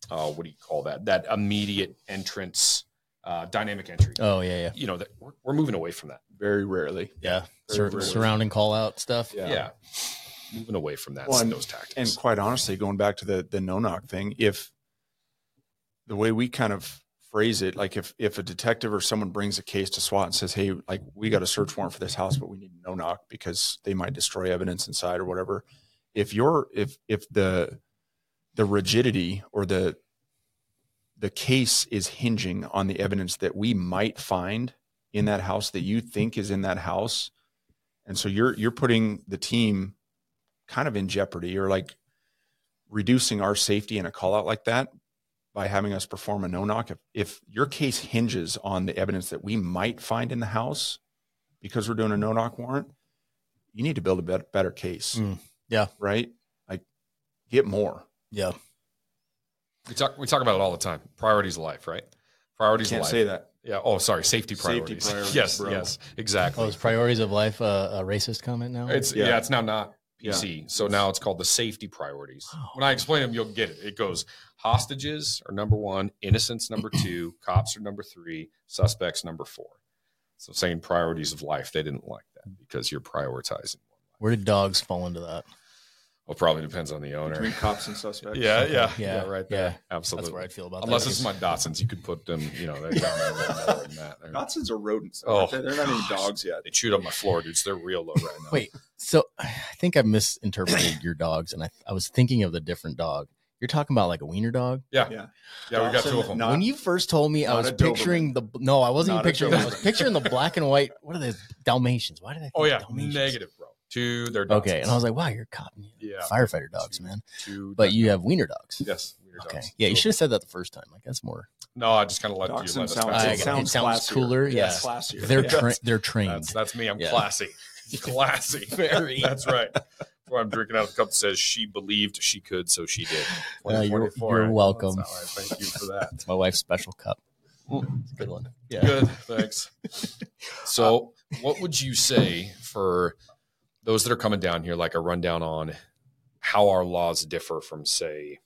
uh what do you call that? That immediate entrance uh dynamic entry. Oh, yeah, yeah. You know, that we're, we're moving away from that. Very rarely. Yeah. Very Sur- rarely. surrounding call out stuff. Yeah. Moving away from that Well, and- those tactics. And quite honestly, going back to the the no knock thing, if the way we kind of phrase it, like if if a detective or someone brings a case to SWAT and says, "Hey, like we got a search warrant for this house, but we need no knock because they might destroy evidence inside or whatever," if you're if if the the rigidity or the the case is hinging on the evidence that we might find in that house that you think is in that house and so you're you're putting the team kind of in jeopardy or like reducing our safety in a call out like that by having us perform a no knock. If, if your case hinges on the evidence that we might find in the house because we're doing a no knock warrant, you need to build a better, better case. Mm, yeah. Right? Like get more. Yeah. We talk we talk about it all the time. Priorities of life, right? Priorities Can't of life. say that. Yeah. Oh, sorry. Safety Safety priorities. *laughs* priorities, yes. bro. Yes. Exactly. Oh, is priorities of life uh, a racist comment now? It's yeah. Yeah. it's now not PC. So now it's called the safety priorities. Oh. When I explain them, you'll get it. It goes hostages are number one, innocents number *clears throat* two, cops are number three, suspects number four. So saying priorities of life, they didn't like that because you're prioritizing. Where did dogs fall into that? Well, probably depends on the owner. Between cops and suspects. Yeah, yeah, yeah, Yeah, right yeah. there. Absolutely. That's where I'd feel about Unless that. it's my Dachshunds, you could put them, you know, they're down there a little more than that. They're- Dachshunds are rodents. Oh, aren't they? They're not even dogs yet. They chewed up my floor, dudes. They're real low right now. Wait, so I think I misinterpreted your dogs, and I, I was thinking of the different dog. You're talking about like a wiener dog. Yeah, Yeah. yeah, we got two of them. Not- when you first told me, I was a Doberman. picturing the no, I wasn't Not even picturing. I was picturing the black and white. What are they? Dalmatians. Why did I? Oh, think oh yeah, Dalmatians? negative, bro. Two, they're Okay, and I was like, wow, you're copying yeah, firefighter dogs, man. two, But you have wiener dogs. yes, weird Okay, dogs. yeah, you should have said that the first time. Like that's more. No, I just kind of let you Dachshund let us sounds, it it. sounds, it sounds classier. cooler, yeah. classier. They're Yeah. tra- they're trained. That's that's me. I'm Yeah. classy, *laughs* classy. *laughs* Very. That's right. That's why I'm drinking out of the cup that says she believed she could, so she did. *laughs* Uh, you're- you're welcome. That's how thank you for that. It's my wife's special cup. Mm. Good one. Yeah. Good, thanks. So, what would you say for those that are coming down here, like a rundown on how our laws differ from, say,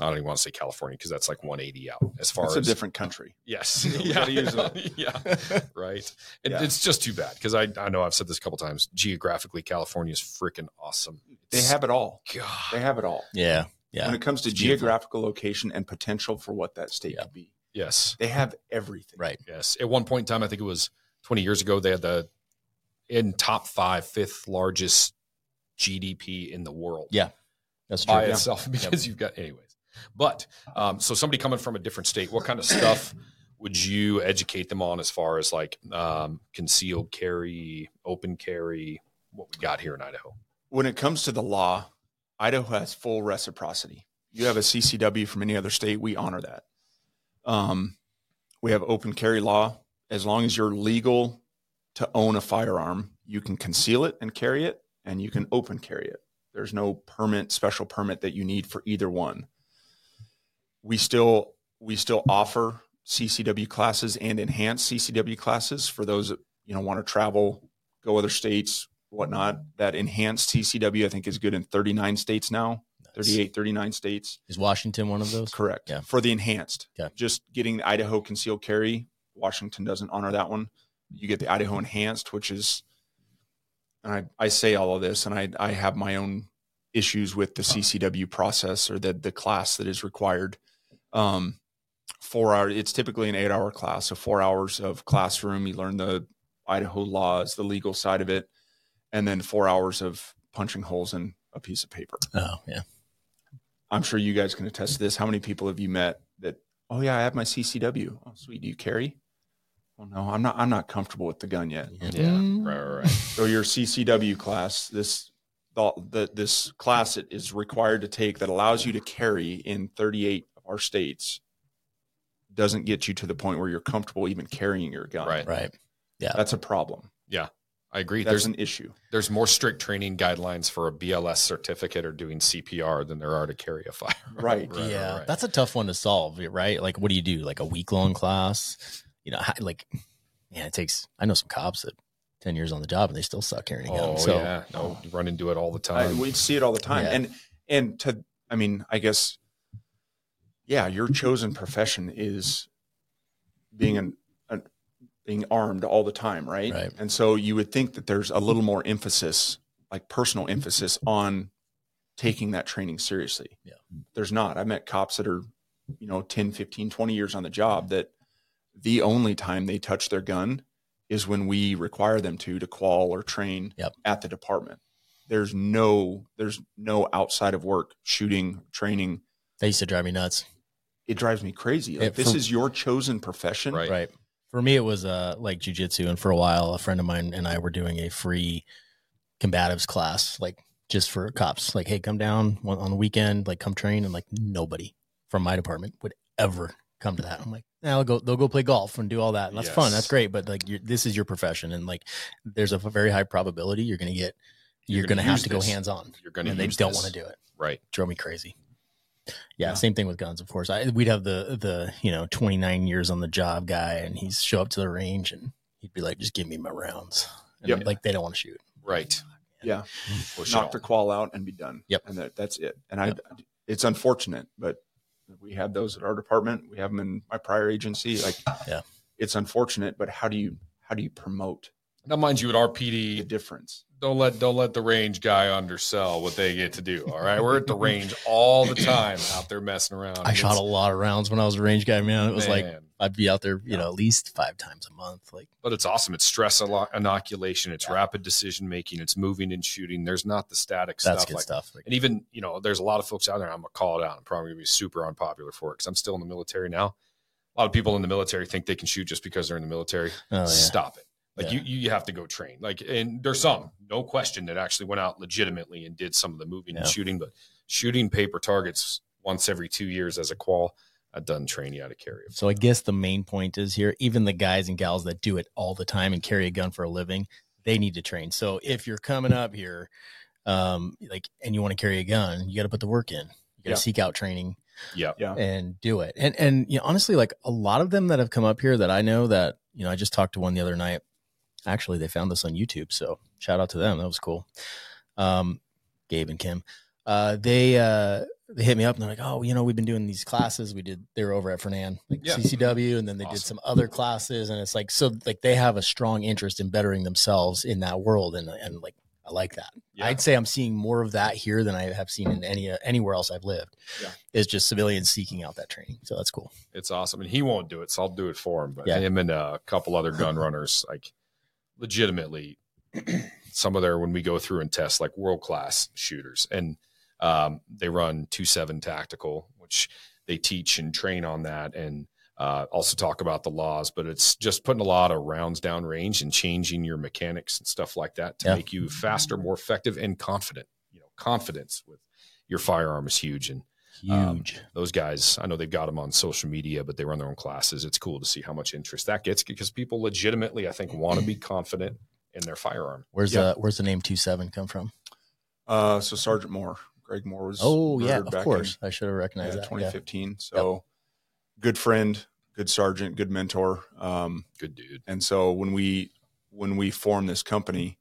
I don't even want to say California because that's like 180 out as far It's as a different country. Yes, *laughs* yeah, use *laughs* yeah, *laughs* right. It, Yeah. It's just too bad because I I know I've said this a couple times. Geographically, California is freaking awesome. They It's- have it all. God. They have it all. Yeah. Yeah. When it comes to It's beautiful. geographical location and potential for what that state Yeah. could be, Yes, they have everything. Right. yes. At one point in time, I think it was 20 years ago, they had the in top five, fifth largest GDP in the world. Yeah. That's true. by Yeah. itself *laughs* because you've got anyways. But um, so somebody coming from a different state, what kind of stuff would you educate them on as far as like um, concealed carry, open carry, what we got here in Idaho? When it comes to the law, Idaho has full reciprocity. You have a CCW from any other state, we honor that. Um, we have open carry law. As long as you're legal to own a firearm, you can conceal it and carry it, and you can open carry it. There's no permit, special permit that you need for either one. We still we still offer CCW classes and enhanced CCW classes for those that you know want to travel, go other states, whatnot. That enhanced CCW I think is good in 39 states now, 38, 39 states. Is Washington one of those? Correct. Yeah. For the enhanced. Okay. Just getting the Idaho concealed carry. Washington doesn't honor that one. You get the Idaho enhanced, which is, and I, I say all of this, and I, I have my own issues with the CCW process or the, the class that is required. Um, four hour, it's typically an eight hour class. So four hours of classroom. You learn the Idaho laws, the legal side of it, and then four hours of punching holes in a piece of paper. Oh, yeah. I'm sure you guys can attest to this. How many people have you met that? Oh yeah, I have my CCW. Oh sweet, do you carry? Well, no, I'm not. I'm not comfortable with the gun yet. Mm. right, right, right. So your CCW class, this the, the this class it is required to take that allows you to carry in 38 of our states, doesn't get you to the point where you're comfortable even carrying your gun. Right. Right. Yeah, that's a problem. Yeah, I agree. That's There's an issue. there's more strict training guidelines for a BLS certificate or doing CPR than there are to carry a fire. Right. Right, yeah. right. That's a tough one to solve, right? Like, what do you do? Like a week long class? You know, how- like, yeah, it takes, I know some cops that 10 years on the job and they still suck carrying a gun. Oh so, yeah, no, you run into it all the I, time. we see it all the time. Yeah. And and to I mean, I guess yeah, your chosen profession is being an, an being armed all the time, right? Right. And so you would think that there's a little more emphasis, like personal emphasis on taking that training seriously. Yeah. There's not. I met cops that are, you know, 10, 15, 20 years on the job that the only time they touch their gun is when we require them to to qual or train Yep. at the department. There's no there's no outside of work shooting training. that used to drive me nuts. It drives me crazy. Like Yeah, this for- is your chosen profession. Right. Right. For me, it was uh, like jujitsu. And for a while, a friend of mine and I were doing a free combatives class, like just for cops. Like, hey, come down on the weekend, like come train. And like nobody from my department would ever come to that. I'm like, now they'll go, they'll go play golf and do all that. And that's fun. That's great. But like, you're, this is your profession. And like, there's a very high probability you're going to get, you're, You're going gonna have to go hands on. You're going to And they don't want to do it. Right. Drove me crazy. Yeah, Yeah. Same thing with guns, of course. I, we'd have the, the, you know, 29 years on the job guy and he's show up to the range and he'd be like, just give me my rounds. And Yep. like, they don't want to shoot. Right. Oh, yeah. Push it knock the qual out and be done. Yep. And that, that's it. And I, it's unfortunate, but we have those at our department. We have them in my prior agency. Like, Yeah. it's unfortunate, but how do you, how do you promote Now, mind you, at RPD, the difference? don't let don't let the range guy undersell what they get to do. All right, we're at the range all the time, out there messing around. I shot a lot of rounds when I was a range guy, man. It was like, Man. I'd be out there, you know, at least five times a month. Like, but it's awesome. It's stress inoculation. It's Yeah. rapid decision making. It's moving and shooting. There's not the static that's stuff good like stuff. Like, And even, you know, there's a lot of folks out there. I'm gonna call it out. I'm probably gonna be super unpopular for it because I'm still in the military now. A lot of people in the military think they can shoot just because they're in the military. oh, yeah. Stop it. Like Yeah. you, you have to go train. Like, and there's some, no question, that actually went out legitimately and did some of the moving and shooting. But shooting paper targets once every two years as a qual, that doesn't train you how to carry. So I guess the main point is here, even the guys and gals that do it all the time and carry a gun for a living, they need to train. So if you're coming up here, um, like, and you want to carry a gun, you got to put the work in. You got to Yeah. seek out training Yeah. Yeah. and do it. And and you know, honestly, like a lot of them that have come up here that I know that you know, I just talked to one the other night. Actually, they found this on YouTube, so shout out to them. That was cool. Um, Gabe and Kim, uh, they uh, they hit me up and they're like, "Oh, you know, we've been doing these classes. We did they were over at Fernan, like Yeah. CCW, and then they did some other classes, and it's like so like they have a strong interest in bettering themselves in that world, and and like I like that. Yeah. I'd say I'm seeing more of that here than I have seen in any uh, anywhere else I've lived. Yeah. Is just civilians seeking out that training, so that's cool. It's awesome. And he won't do it, so I'll do it for him. But Yeah. him and a couple other gun runners, like legitimately, *clears throat* some of their when we go through and test like world class shooters, and um, they run two seven tactical, which they teach and train on that, and uh, also talk about the laws. But it's just putting a lot of rounds down range and changing your mechanics and stuff like that to Yeah. make you faster, more effective, and confident. You know, confidence with your firearm is huge, and Um, Huge. those guys i know they've got them on social media but they run their own classes it's cool to see how much interest that gets because people legitimately i think want to be confident in their firearm where's yeah. the where's the name two seven come from? Uh, so Sergeant Moore, Greg Moore was. Oh yeah, of back in, course. I should have yeah, recognized that. Yeah. 2015. So good friend, good sergeant, good mentor. Um, good dude and so when we when we formed this company,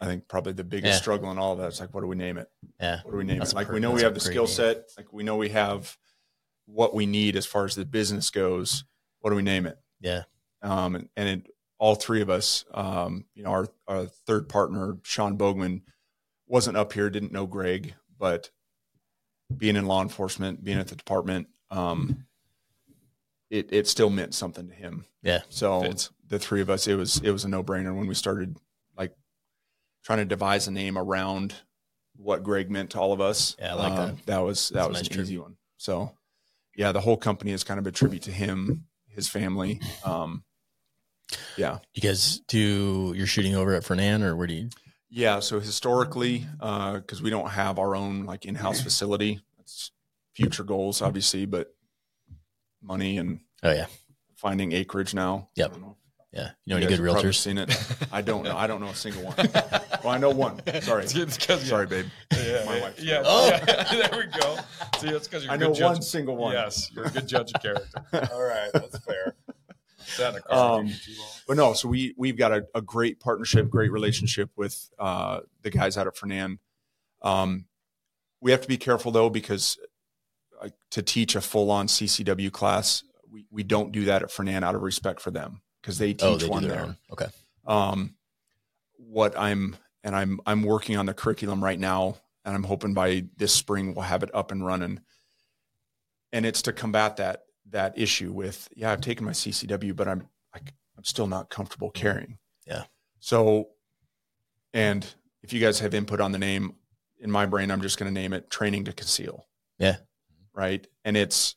I think probably the biggest Yeah. struggle in all of that is like, what do we name it? Yeah. What do we name That's it? Like per- we know we have the skill set. Like we know we have what we need as far as the business goes. What do we name it? Yeah. Um, and, and it, all three of us, um, you know, our, our third partner, Sean Bogman, wasn't up here, didn't know Greg, but being in law enforcement, being at the department, um, it, it still meant something to him. Yeah. So Fits. the three of us, it was, it was a no brainer when we started like trying to devise a name around what Greg meant to all of us. Yeah, I like Uh, that. That was, that That's a was nice an easy one. So yeah, the whole company is kind of a tribute to him, his family. Um, yeah. You guys do you're shooting over at Fernan or where do you Yeah. So historically, uh, because we don't have our own like in-house facility, that's future goals, obviously, but money and Oh yeah. finding acreage now. Yep. I don't know. Yeah. You know You any good realtors? Seen it? I don't know. I don't know a single one. *laughs* Well, I know one. Sorry. It's 'cause- Sorry, babe. yeah, My yeah, wife. yeah, Oh. yeah. *laughs* there we go see that's because you're I a know good one judge single one. yes you're a good judge of character *laughs* all right that's fair Sat in a car Um, for too long. But no, so we we've got a, a great partnership, great relationship with uh, the guys out at Fernan. Um, we have to be careful though because uh, to teach a full on CCW class, we, we don't do that at Fernan out of respect for them because they teach Oh, they one their there. own. Okay. Um, what I'm and I'm I'm working on the curriculum right now, and I'm hoping by this spring we'll have it up and running. And it's to combat that that issue with yeah, I've taken my CCW, but I'm like I'm still not comfortable carrying. Yeah. So, and if you guys have input on the name, in my brain, I'm just going to name it training to conceal. Yeah. Right. And it's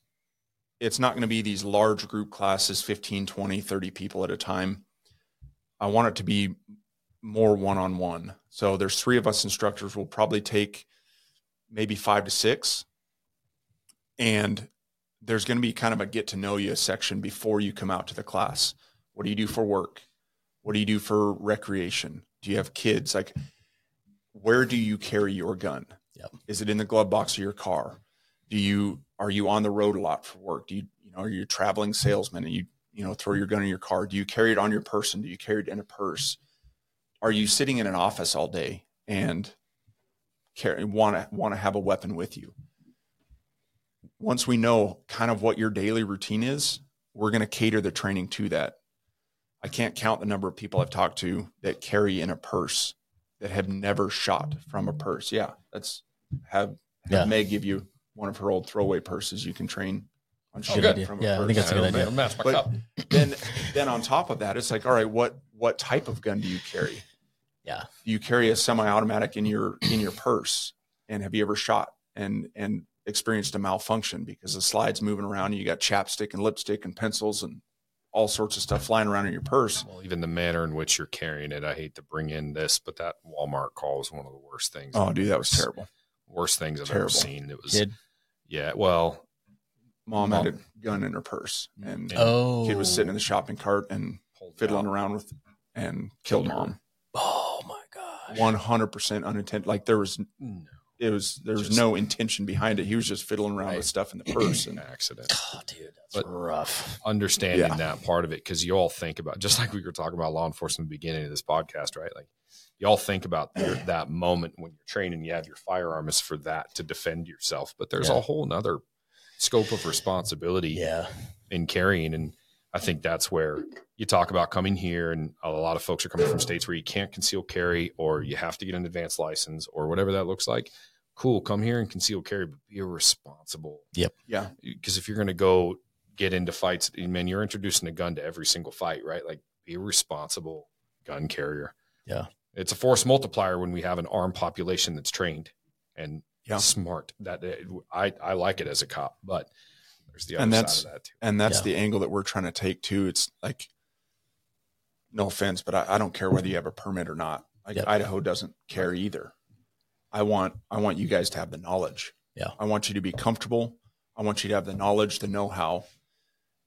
it's not going to be these large group classes 15 20 30 people at a time i want it to be more one-on-one so there's three of us instructors we'll probably take maybe five to six and there's going to be kind of a get to know you section before you come out to the class. What do you do for work? What do you do for recreation? Do you have kids? Like, where do you carry your gun? Yep. Is it in the glove box of your car? Do you are you on the road a lot for work? Do you you know are you a traveling salesman and you you know throw your gun in your car? Do you carry it on your person? Do you carry it in a purse? Are you sitting in an office all day and carry want to want to have a weapon with you? Once we know kind of what your daily routine is, we're going to cater the training to that. I can't count the number of people I've talked to that carry in a purse that have never shot from a purse. Yeah, that's have, have Yeah. Meg give you one of her old throwaway purses you can train on oh, shooting good. from a Yeah, I think that's a good it'll- idea. it'll match my But- cup. then then on top of that, it's like, all right, what what type of gun do you carry? Yeah. Do you carry a semi-automatic in your in your purse? And have you ever shot and and experienced a malfunction because the slide's moving around and you got chapstick and lipstick and pencils and all sorts of stuff flying around in your purse? Well, even the manner in which you're carrying it, I hate to bring in this, but that Walmart call was one of the worst things. Oh, dude, that was terrible. Worst things I've Terrible. ever seen. It was, Kid. yeah. Well, Mom, Mom. had a gun in her purse and Oh. kid was sitting in the oh. shopping cart and pulled fiddling out. around with and killed Killed her. mom. Oh my gosh. One hundred percent unintended. Like there was No, it was there was Just- no intention behind it. He was just fiddling around Right. with stuff in the purse and *clears throat* accident. Oh, dude, that's But- rough. Understanding Yeah. that part of it, because you all think about just like we were talking about law enforcement at the beginning of this podcast, right? Like you all think about your, that moment when you're training, you have your firearm is for that to defend yourself, but there's Yeah. a whole nother scope of responsibility Yeah. in carrying. And I think that's where you talk about coming here, and a lot of folks are coming from states where you can't conceal carry, or you have to get an advanced license, or whatever that looks like. Cool, come here and conceal carry, but be responsible. Yep. Yeah. Because if you're going to go get into fights, man, you're introducing a gun to every single fight, right? Like, be a responsible gun carrier. Yeah. it's a force multiplier when we have an armed population that's trained and Yeah. smart. That eh, I I like it as a cop, but there's the other And side that's- of that too. And that's Yeah. the angle that we're trying to take too. It's like, no offense, but I, I don't care whether you have a permit or not. Like Yep. Idaho doesn't care either. I want I want you guys to have the knowledge. Yeah. I want you to be comfortable. I want you to have the knowledge, the know-how,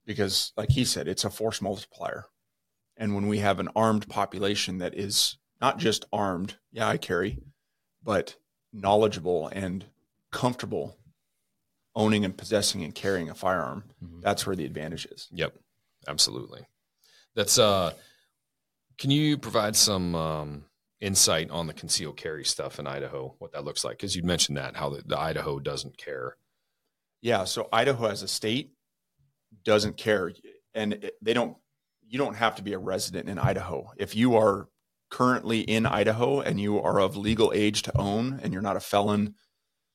because like he said, it's a force multiplier. And when we have an armed population that is not just armed, yeah, I carry, but knowledgeable and comfortable owning and possessing and carrying a firearm, Mhm. that's where the advantage is. Yep, absolutely. That's uh can you provide some um insight on the concealed carry stuff in Idaho, what that looks like? Because you mentioned that how the, the Idaho doesn't care. Yeah. So Idaho as a state doesn't care. And it- they don't, you don't have to be a resident in Idaho. If you are currently in Idaho and you are of legal age to own and you're not a felon,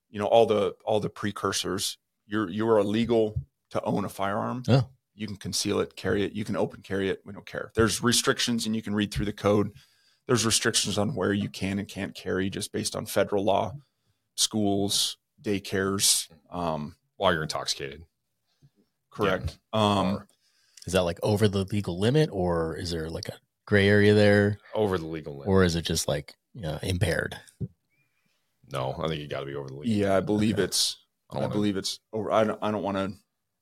you know, all the, all the precursors, you're, you are legal to own a firearm. Yeah. You can conceal it, carry it. You can open carry it. We don't care. There's restrictions and you can read through the code. There's restrictions on where you can and can't carry just based on federal law, schools, daycares. Um, While you're intoxicated. Correct. Um, Is that like over the legal limit, or is there like a gray area there, Over the legal limit. or is it just like you know, impaired? No, I think you got to be over the legal. yeah, I believe Okay. it's. I I, don't wanna- believe it's over. I don't. I don't want to.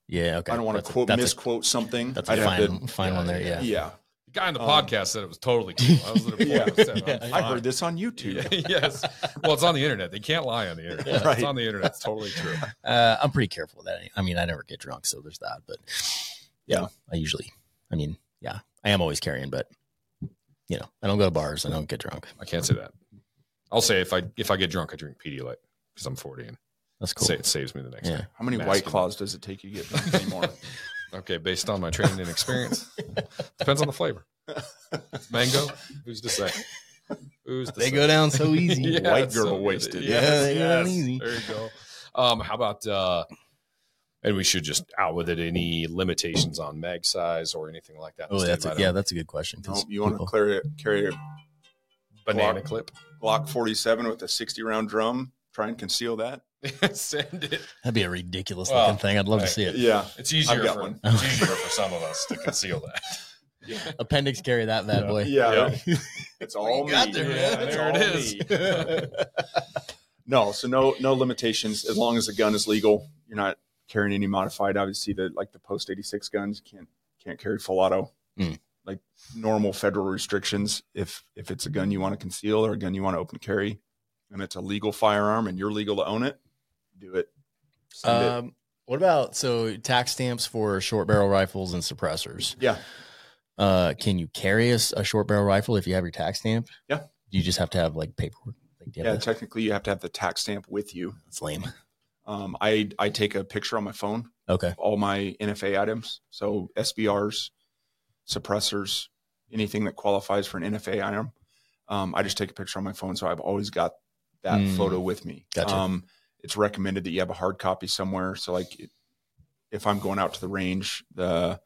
Yeah. Okay. I don't want to quote that's a- misquote something. That's I'd a have fine, to. fine one there. Yeah. Yeah, The guy in the Um, podcast said it was totally cool. I was at a *laughs* Yeah. point Yeah. I'm I fine. heard this on YouTube. *laughs* yes. Well, it's on the internet. They can't lie on the internet. Yeah. It's on the internet. It's totally true. *laughs* Uh, I'm pretty careful with that. I mean, I never get drunk, so there's that. But yeah, Yeah. I usually, I mean, yeah, I am always carrying, but you know, I don't go to bars. I don't get drunk. I can't say that. I'll say if I if I get drunk, I drink Pedialyte because I'm 40 and That's cool. say it saves me the next Yeah. day. How many Mask white claws does it take you to get drunk anymore? *laughs* Okay, based on my training and experience, depends on the flavor. Mango, who's to say? Who's to They say? go down so easy. *laughs* Yeah, White girl so good. wasted. Yeah, they go down easy. There you go. Um, how about uh, and we should just out with it. Any limitations on mag size or anything like that? Oh, that's a, yeah, that's a good question. 'cause no, you want to people- carry carry a banana Glock. clip. Glock 47 with a 60 round drum. Try and conceal that. *laughs* Send it. That'd be a ridiculous Well, looking thing. I'd love right. to see it. Yeah, It's easier got for one. it's easier for some of us to conceal that. *laughs* Appendix carry that bad Yeah. boy. yeah. It's all you got there. Yeah, It's there all it is. me. *laughs* No, so no no limitations as long as the gun is legal. You're not carrying any modified. Obviously, the like the post eighty six guns can't can't carry full auto. Mm. Like normal federal restrictions, if if it's a gun you want to conceal or a gun you want to open carry, and it's a legal firearm and you're legal to own it, do it. Send it. Um, what about so tax stamps for short barrel rifles and suppressors? Yeah, Uh, can you carry a, a, short barrel rifle if you have your tax stamp? Yeah. You just have to have like paperwork. Like, yeah. Technically, you have to have the tax stamp with you. that's lame. Um, I I take a picture on my phone Okay. of all my NFA items, so SBRs, suppressors, anything that qualifies for an NFA item. Um, I just take a picture on my phone, so I've always got that Mm. photo with me. Gotcha. Um, it's recommended that you have a hard copy somewhere. So, like, it- if I'm going out to the range, the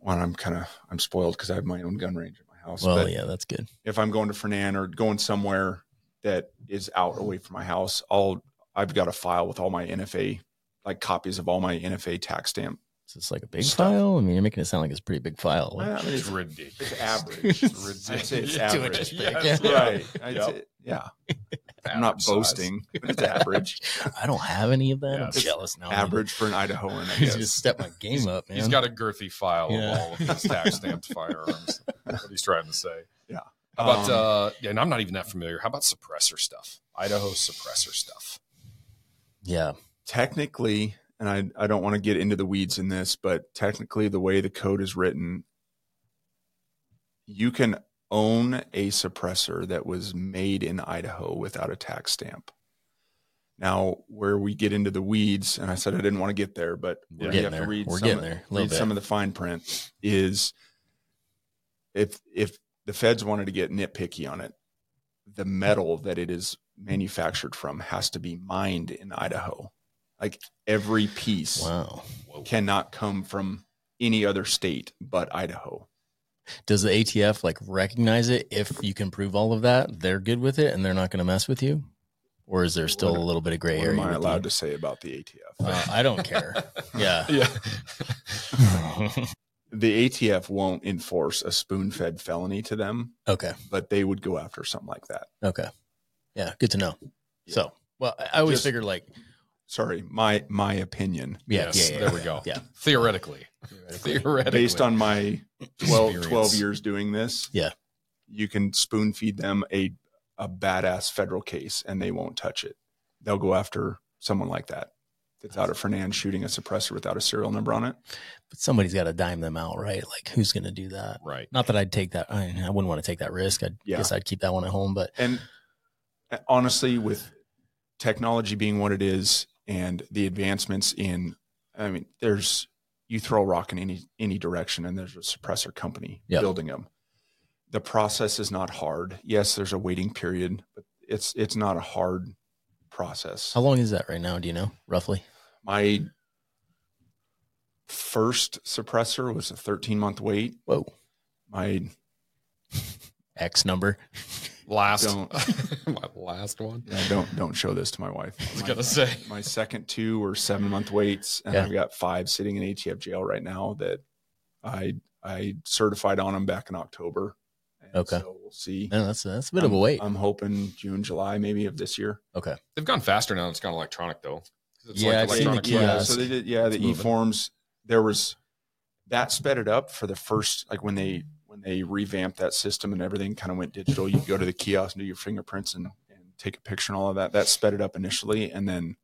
one I'm kind of I'm spoiled because I have my own gun range at my house. Well, but yeah, that's good. if I'm going to Fernan or going somewhere that is out away from my house, I'll I've got a file with all my NFA like copies of all my NFA tax stamp. So it's like a big Stuff. file. I mean, you're making it sound like it's a pretty big file. I mean, It's it's, ridiculous. it's average. *laughs* It's I'd it's average. inches. Yes, Yeah. right. Yep. say- yeah. I'm not Average size. boasting, but it's *laughs* average. I don't have any of that. I'm Yes. jealous now. average for an Idahoan, I *laughs* I guess. just step my game up, man. He's got a girthy file Yeah. of all of his tax stamped firearms. What he's trying to say. Yeah. How about Um, uh yeah, and I'm not even that familiar. How about suppressor stuff? Idaho suppressor stuff. yeah. technically, and I, I don't want to get into the weeds in this, but technically, the way the code is written, you can own a suppressor that was made in Idaho without a tax stamp. Now, where we get into the weeds, and I said I didn't want to get there, but We're you getting have there. to read We're some, getting of- there read some of the fine print is if if the feds wanted to get nitpicky on it, the metal that it is manufactured from has to be mined in Idaho. Like every piece Wow. Cannot come from any other state but Idaho. Does the ATF like recognize it if you can prove all of that? They're good with it and they're not going to mess with you? Or is there still What- a little bit of gray What area? am I allowed you? to say about the ATF? Uh, I don't care. *laughs* Yeah. Yeah. *laughs* the ATF won't enforce a spoon fed felony to them, okay. but they would go after something like that. Okay. Yeah. Good to know. Yeah. So, well, I- I always Just- figured like, Sorry, my my opinion. yeah, Yes, yeah, yeah, there we go. Yeah. Theoretically. Theoretically. Based on my 12, 12 years doing this, Yeah. you can spoon feed them a a badass federal case and they won't touch it. They'll go after someone like that that's out of Fernan shooting a suppressor without a serial number on it. But somebody's got to dime them out, right? Like, who's going to do that? Right. Not that I'd take that. I, I wouldn't want to take that risk. I Yeah. guess I'd keep that one at home. But And uh, honestly, with technology being what it is and the advancements in, I mean, there's you throw a rock in any any direction, and there's a suppressor company Yep. building them. The process is not hard. Yes, there's a waiting period, but it's it's not a hard process. how long is that right now? Do you know roughly? My first suppressor was a 13 month wait. Whoa. My *laughs* X number. Last Don't. *laughs* my last one. yeah, don't don't show this to my wife. I was My- gonna say. my second two or seven month waits, and Yeah. I've got five sitting in ATF jail right now that I I certified on them back in October. And Okay. so we'll see. No, that's that's a bit of a I'm- wait. I'm hoping June, July, maybe of this year. okay. They've gone faster now. It's gone electronic though. It's Yeah, I've the electronic yeah, so they did. Yeah, the e forms. There was that sped it up for the first like when they when they revamped that system and everything kind of went digital. You go to the kiosk and do your fingerprints and, and take a picture and all of that. That sped it up initially, and then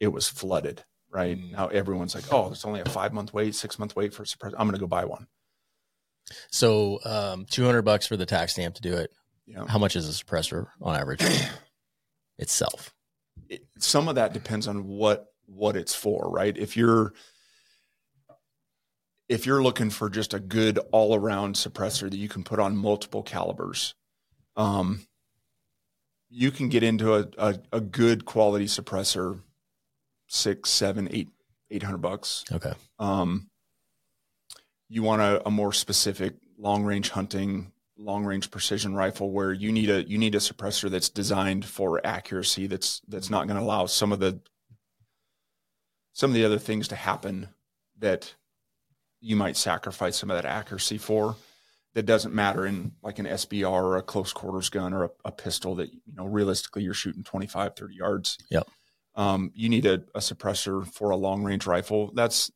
it was flooded. Right Mm. now, everyone's like, "Oh, there's only a five month wait, six month wait for a suppressor. I'm going to go buy one." So, um, two hundred bucks for the tax stamp to do it. Know, How much is a suppressor on average itself? it, some of that depends on what what it's for, right? If you're if you're looking for just a good all around suppressor that you can put on multiple calibers, um, you can get into a, a, a good quality suppressor, six, seven, eight, eight hundred bucks. Okay. Um, you want a, a more specific long range hunting, long range precision rifle where you need a you need a suppressor that's designed for accuracy. That's that's not going to allow some of the some of the other things to happen that you might sacrifice some of that accuracy for. That doesn't matter in like an SBR or a close quarters gun or a, a pistol that you know realistically you're shooting 25, 30 yards. Yep. Um, you need a, a suppressor for a long range rifle. That's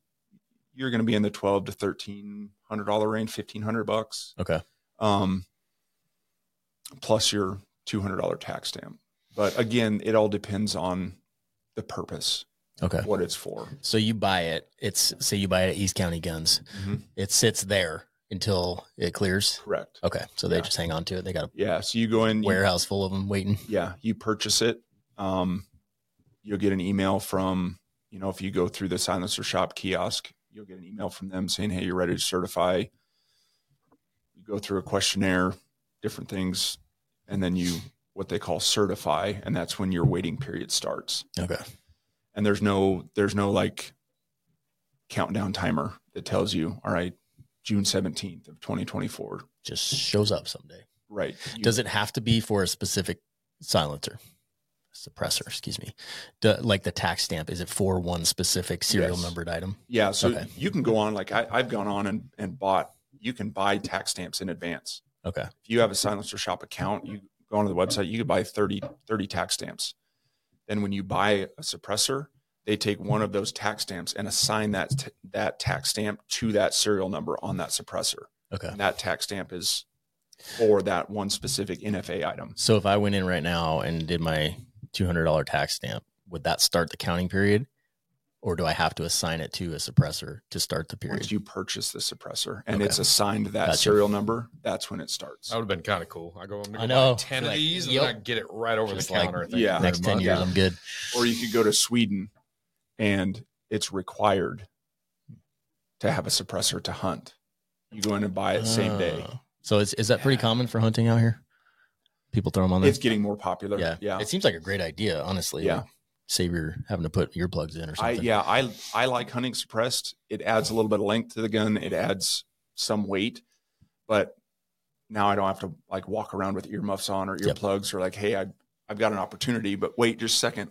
you're going to be in the twelve to thirteen hundred dollar range, fifteen hundred bucks. Okay. Um, plus your two hundred dollar tax stamp. But again, it all depends on the purpose, Okay. what it's for. So you buy it. It's say you buy it at East County Guns. Mhm. It sits there until it clears. Correct. Okay. So they Yeah. just hang on to it. They got a Yeah. So you go in, you warehouse full of them waiting. yeah you purchase it um you'll get an email from you know if you go through the silencer shop kiosk you'll get an email from them saying hey you're ready to certify you go through a questionnaire different things and then you what they call certify and that's when your waiting period starts Okay. And there's no there's no like countdown timer that tells you all right june 17th of 2024 Just shows up someday. right You- Does it have to be for a specific silencer? Suppressor, excuse me. Do, like the tax stamp, is it for one specific serial Yes. numbered item? Yeah, so Okay. you can go on like I, I've gone on and, and bought. You can buy tax stamps in advance. Okay. If you have a Silencer Shop account, you go onto the website. You can buy 30, 30 tax stamps. Then when you buy a suppressor, they take one of those tax stamps and assign that t- that tax stamp to that serial number on that suppressor. Okay. And that tax stamp is for that one specific NFA item. So if I went in right now and did my $200 tax stamp, would that start the counting period? Or do I have to assign it to a suppressor to start the period? Once you purchase the suppressor and Okay. it's assigned that Gotcha. serial number, that's when it starts. That would have been kind of cool. I go, I'm gonna I know. buy ten You're of like, these, and yep. then I get it right over Just the like- counter. Thank you Yeah. Next 10 much. years, Yeah. I'm good. or you could go to Sweden and it's required to have a suppressor to hunt. You go in and buy it same day. Oh. So is, is that pretty common for hunting out here? People throw them on there? It's getting more popular. yeah. Yeah. It seems like a great idea, honestly. Yeah. Like, save your having to put earplugs in or I something. yeah, I I like hunting suppressed. It adds a little bit of length to the gun. It adds some weight, but now I don't have to like walk around with earmuffs on or Yep. earplugs or like, hey, I I've got an opportunity, but wait just a second.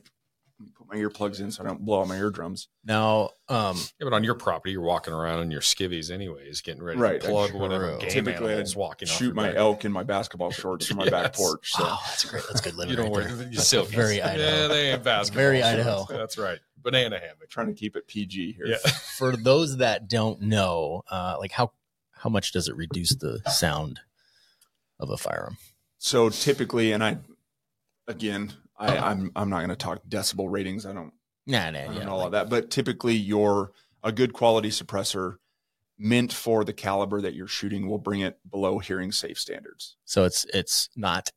Let me put my earplugs in so I don't blow out my eardrums. Now, um, Yeah, but on your property, you're walking around in your skivvies anyways, getting ready Right, to plug whatever true. game Typically, animals I'd walking Shoot my back. elk in my basketball shorts from my back porch. So oh, that's great. That's good living You don't right work. there. You That's silk. very Idaho. Yeah, they ain't basketball. Very shorts. Idaho. That's right. Banana hammock. trying to keep it PG here. Yeah. *laughs* For those that don't know, uh, like how how much does it reduce the sound of a firearm? So typically, and I, again, I, uh-huh. I'm I'm not going to talk decibel ratings. I don't, Nah, nah, I don't yeah. know all like- of that. But typically, your a good quality suppressor meant for the caliber that you're shooting will bring it below hearing safe standards. so it's it's not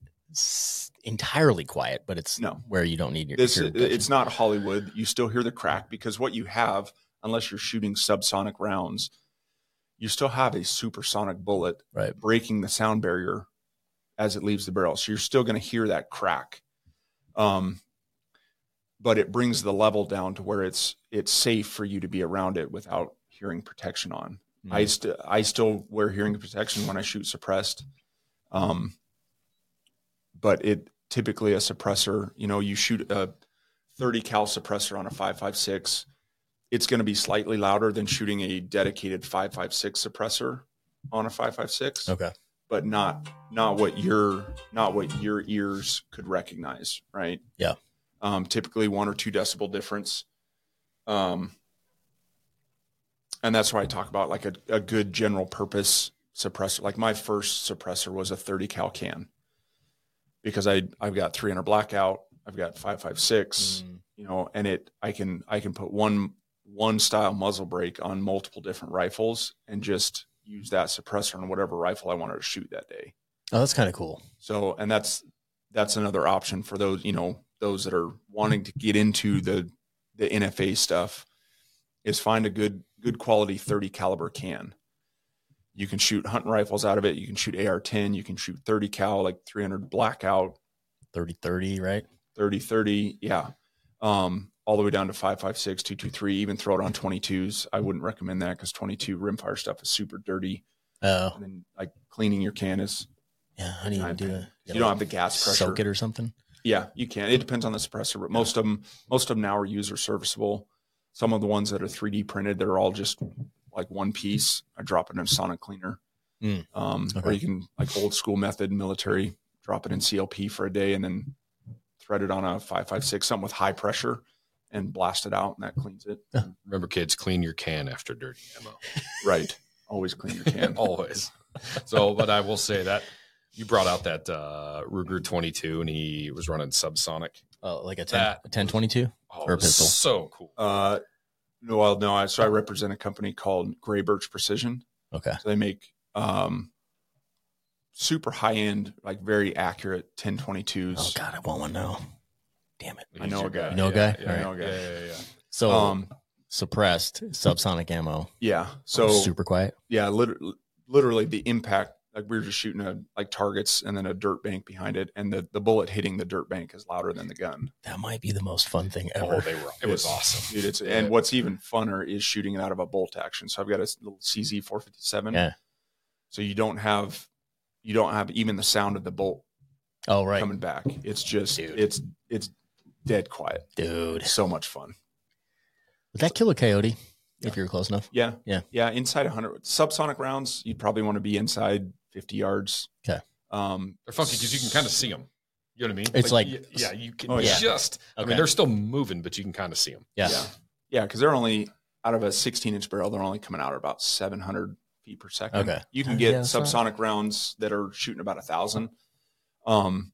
entirely quiet, but it's No. where you don't need your. This it's not Hollywood. You still hear the crack because what you have, unless you're shooting subsonic rounds, you still have a supersonic bullet Right. breaking the sound barrier as it leaves the barrel. So you're still going to hear that crack. Um, but it brings the level down to where it's it's safe for you to be around it without hearing protection on. Mhm. I st- I still wear hearing protection when I shoot suppressed. Um, but it typically a suppressor, you know, you shoot a 30 cal suppressor on a 556, it's going to be slightly louder than shooting a dedicated 556 suppressor on a 556 Okay. But not not what your not what your ears could recognize, right? Yeah. Um, typically one or two decibel difference. Um, and that's why I talk about like a, a good general purpose suppressor. Like my first suppressor was a 30 cal can because I I've got 300 blackout, I've got 556, Mm, you know, and it I can I can put one one style muzzle brake on multiple different rifles and just use that suppressor on whatever rifle I wanted to shoot that day. Oh, that's kind of cool. So, and that's that's another option for those you know those that are wanting to get into the the NFA stuff is find a good good quality 30 caliber can. You can shoot hunting rifles out of it. You can shoot AR-10. You can shoot 30 cal like 300 blackout, 30 30, right? 30 30. Yeah. Um, all the way down to 556, 223, even throw it on 22s. I wouldn't recommend that because 22 rimfire stuff is super dirty. Oh, And then like cleaning your can is, yeah. How do you do that? you don't have the gas pressure. soak it or something. Yeah, you can. It depends on the suppressor, but most of them, most of them now are user serviceable. Some of the ones that are 3D printed, they're all just like one piece. I drop it in a sonic cleaner. Mm. Um, Or you can like old school method military, drop it in CLP for a day and then thread it on a 556, something with high pressure. And blast it out, and that cleans it. *laughs* Remember, kids, clean your can after dirty ammo. right. Always clean your can. *laughs* Always. So, but I will say that you brought out that uh, Ruger 22 and he was running subsonic. Oh, like a 10, That- a 1022? Oh, Or it was pistol. So cool. Uh, no, well, no. I, so I represent a company called Gray Birch Precision. Okay. So they make um, super high end, like very accurate 1022s. Oh, God, I want one now. Damn it. I know a guy. You know a guy? Yeah, I yeah, know a guy. yeah, yeah, yeah. So Um, suppressed subsonic ammo. yeah. So super quiet. yeah, literally, literally the impact. Like we were just shooting a like targets and then a dirt bank behind it, and the the bullet hitting the dirt bank is louder than the gun. That might be the most fun thing Oh, ever. they were. It was awesome. Dude, it's and what's even funner is shooting it out of a bolt action. So I've got a little CZ 457. Yeah. So you don't have you don't have even the sound of the bolt oh, right. coming back. It's just Dude. it's it's dead quiet. Dude. So much fun. Would that kill a coyote Yeah. if you're close enough? Yeah. Yeah. Yeah. Inside 100 subsonic rounds, you'd probably want to be inside 50 yards. Okay. Um, They're funky because you can kind of see them. You know what I mean? It's like- y- yeah, you can Oh, yeah. just. I mean, they're still moving, but you can kind of see them. Yeah. Yeah. Yeah. Cause they're only out of a 16 inch barrel, they're only coming out at about 700 feet per second. Okay. You can get yeah, it's not- subsonic rounds that are shooting about a thousand. Um,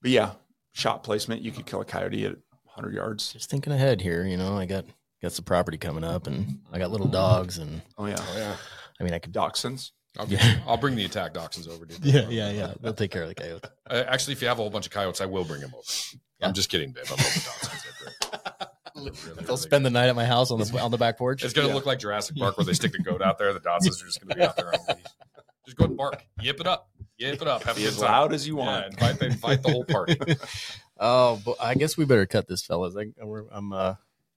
but yeah, shot placement, you could kill a coyote at 100 yards. Just thinking ahead here, you know, I got got some property coming up and I got little dogs and Oh, yeah. Oh yeah. I mean I could Dachshunds. I'll, *laughs* Yeah. I'll bring the attack dachshunds over, dude. Yeah, yeah, yeah. They'll take care of the coyote. Uh, actually, if you have a whole bunch of coyotes, I will bring them over. Yeah. I'm just kidding, babe. I love the dachshunds. They're great. *laughs* Really, They'll really spend the night at my house on the on the back porch. It's gonna Yeah. look like Jurassic Park where they stick the goat out there. The Dachshunds are just gonna be out there. On a leash. Just go and bark, yip it up, yip it up, have Be as loud as you Yeah, want. invite, the, invite the whole party. *laughs* Oh, but I guess we better cut this, fellas. I, we're I'm uh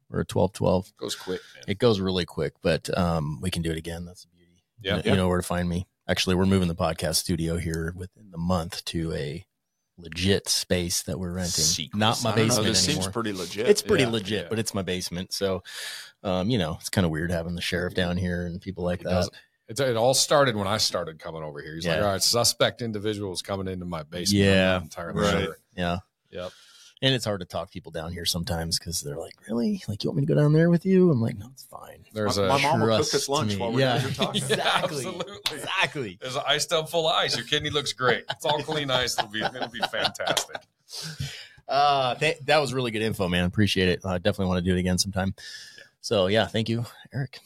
we're twelve twelve. Goes quick, man. It goes really quick, but um we can do it again. That's the beauty. Yeah. you, you know where to find me. Actually, we're moving the podcast studio here within the month to a legit space that we're renting. Secret. Not my know, basement this anymore. seems pretty legit. it's pretty Yeah, legit, yeah. but it's my basement. So, um, you know, it's kind of weird having the sheriff down here and people like It that. does- It's, it all started when I started coming over here. He's like, all right, suspect individuals coming into my basement. Yeah. I'm entirely Right. sure. Yeah. Yep. And it's hard to talk people down here sometimes because they're like, really? Like, you want me to go down there with you? I'm like, no, it's fine. There's my, a my mom will cook trust us lunch me. while we're Yeah. here talking. *laughs* Yeah, Exactly. absolutely. Exactly. There's an ice tub full of ice. Your kidney looks great. It's all clean ice. It'll be it'll be fantastic. *laughs* Uh, th- that was really good info, man. Appreciate it. I definitely want to do it again sometime. So, yeah, thank you, Eric.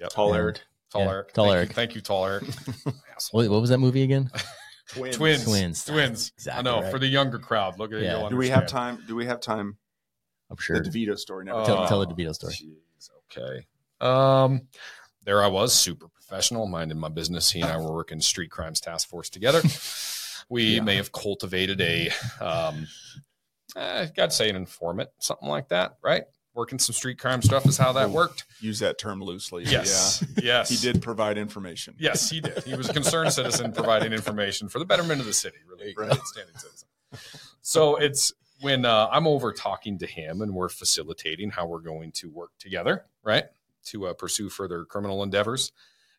Yep. Tall And- Eric. Tall Yeah, Eric. Tall Thank Eric. You, thank you, Tall Eric. *laughs* What, what was that movie again? *laughs* Twins. Twins. Twins. Twins. Exactly I know. right. For the younger crowd, look at. Yeah. you'll Do we have time? Do we have time? I'm sure. The DeVito story. Never Oh, Tell- tell the DeVito story. Jeez, okay. Um, there I was, super professional, minding my business. He and I were working street crimes task force together. *laughs* We Yeah. may have cultivated a, um, eh, I'd say an informant, something like that, right? Working some street crime stuff is how that Ooh. worked. Use that term loosely. Yes, Yeah. yes, He did provide information. Yes, he did. He was a concerned citizen providing information for the betterment of the city, really. Right. Right. Standing citizen. So it's when uh, I'm over talking to him and we're facilitating how we're going to work together, right? To uh, pursue further criminal endeavors.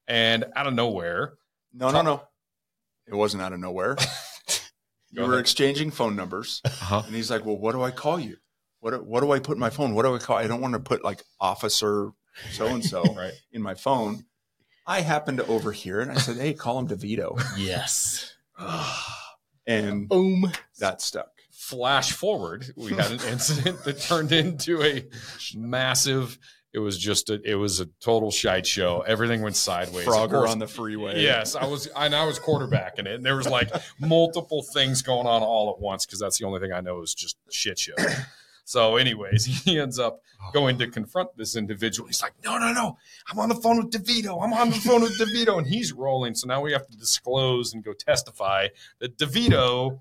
And out of nowhere, No, no, no. It wasn't out of nowhere. *laughs* you Go were ahead. exchanging phone numbers, uh-huh. and he's like, "Well, what do I call you? What do- what do I put in my phone? What do I call? I don't want to put like officer so and so in my phone." I happened to overhear it. and I said, "Hey, call him DeVito," Yes. *sighs* and Boom. that stuck. Flash forward, we had an incident that turned into a massive. It was just a. It was a total shite show. Everything went sideways. Frogger course, on the freeway. Yes, I was, and I was quarterbacking it, and there was like multiple things going on all at once because that's the only thing I know is just shit show. So, anyways, *laughs* he ends up going to confront this individual. He's like, "No, no, no! I'm on the phone with DeVito. I'm on the phone with DeVito," and he's rolling. So now we have to disclose and go testify that DeVito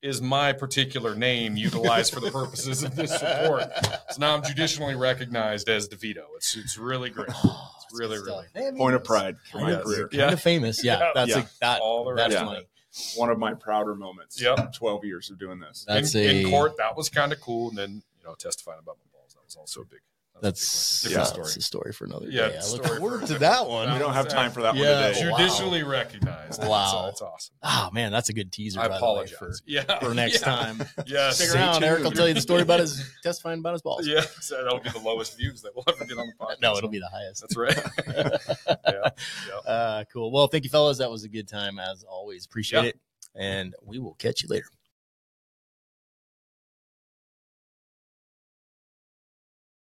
is my particular name utilized for the purposes of this report. So now I'm judicially recognized as DeVito. It's it's really great. Oh, It's really, really Point of pride for my Yes. career. Kind of famous. Yeah. Yeah. That's Yeah. like that. all the That's rest Yeah. of funny. it. One of my prouder moments. Yep. Twelve years of doing this. That's in, a in court that was kind of cool and then you know testifying about my balls that was also a big That's Different uh, story. That's a story for another Yeah, day. I look forward to that one. That We don't have time for that Yeah. one today. Wow. Judicially recognized. Wow. That's, awesome. Oh man, that's a good teaser. I apologize. The way, yeah. for, for *laughs* next yeah. time. Yeah. Stick Stay around. Eric will tell you the story about his *laughs* testifying about his balls. Yeah. So that'll be the lowest views that we'll ever get on the podcast. No, it'll be the highest. That's right. *laughs* yeah. Yeah. Uh, cool. Well, thank you, fellas. That was a good time as always. Appreciate Yeah. it. And we will catch you later.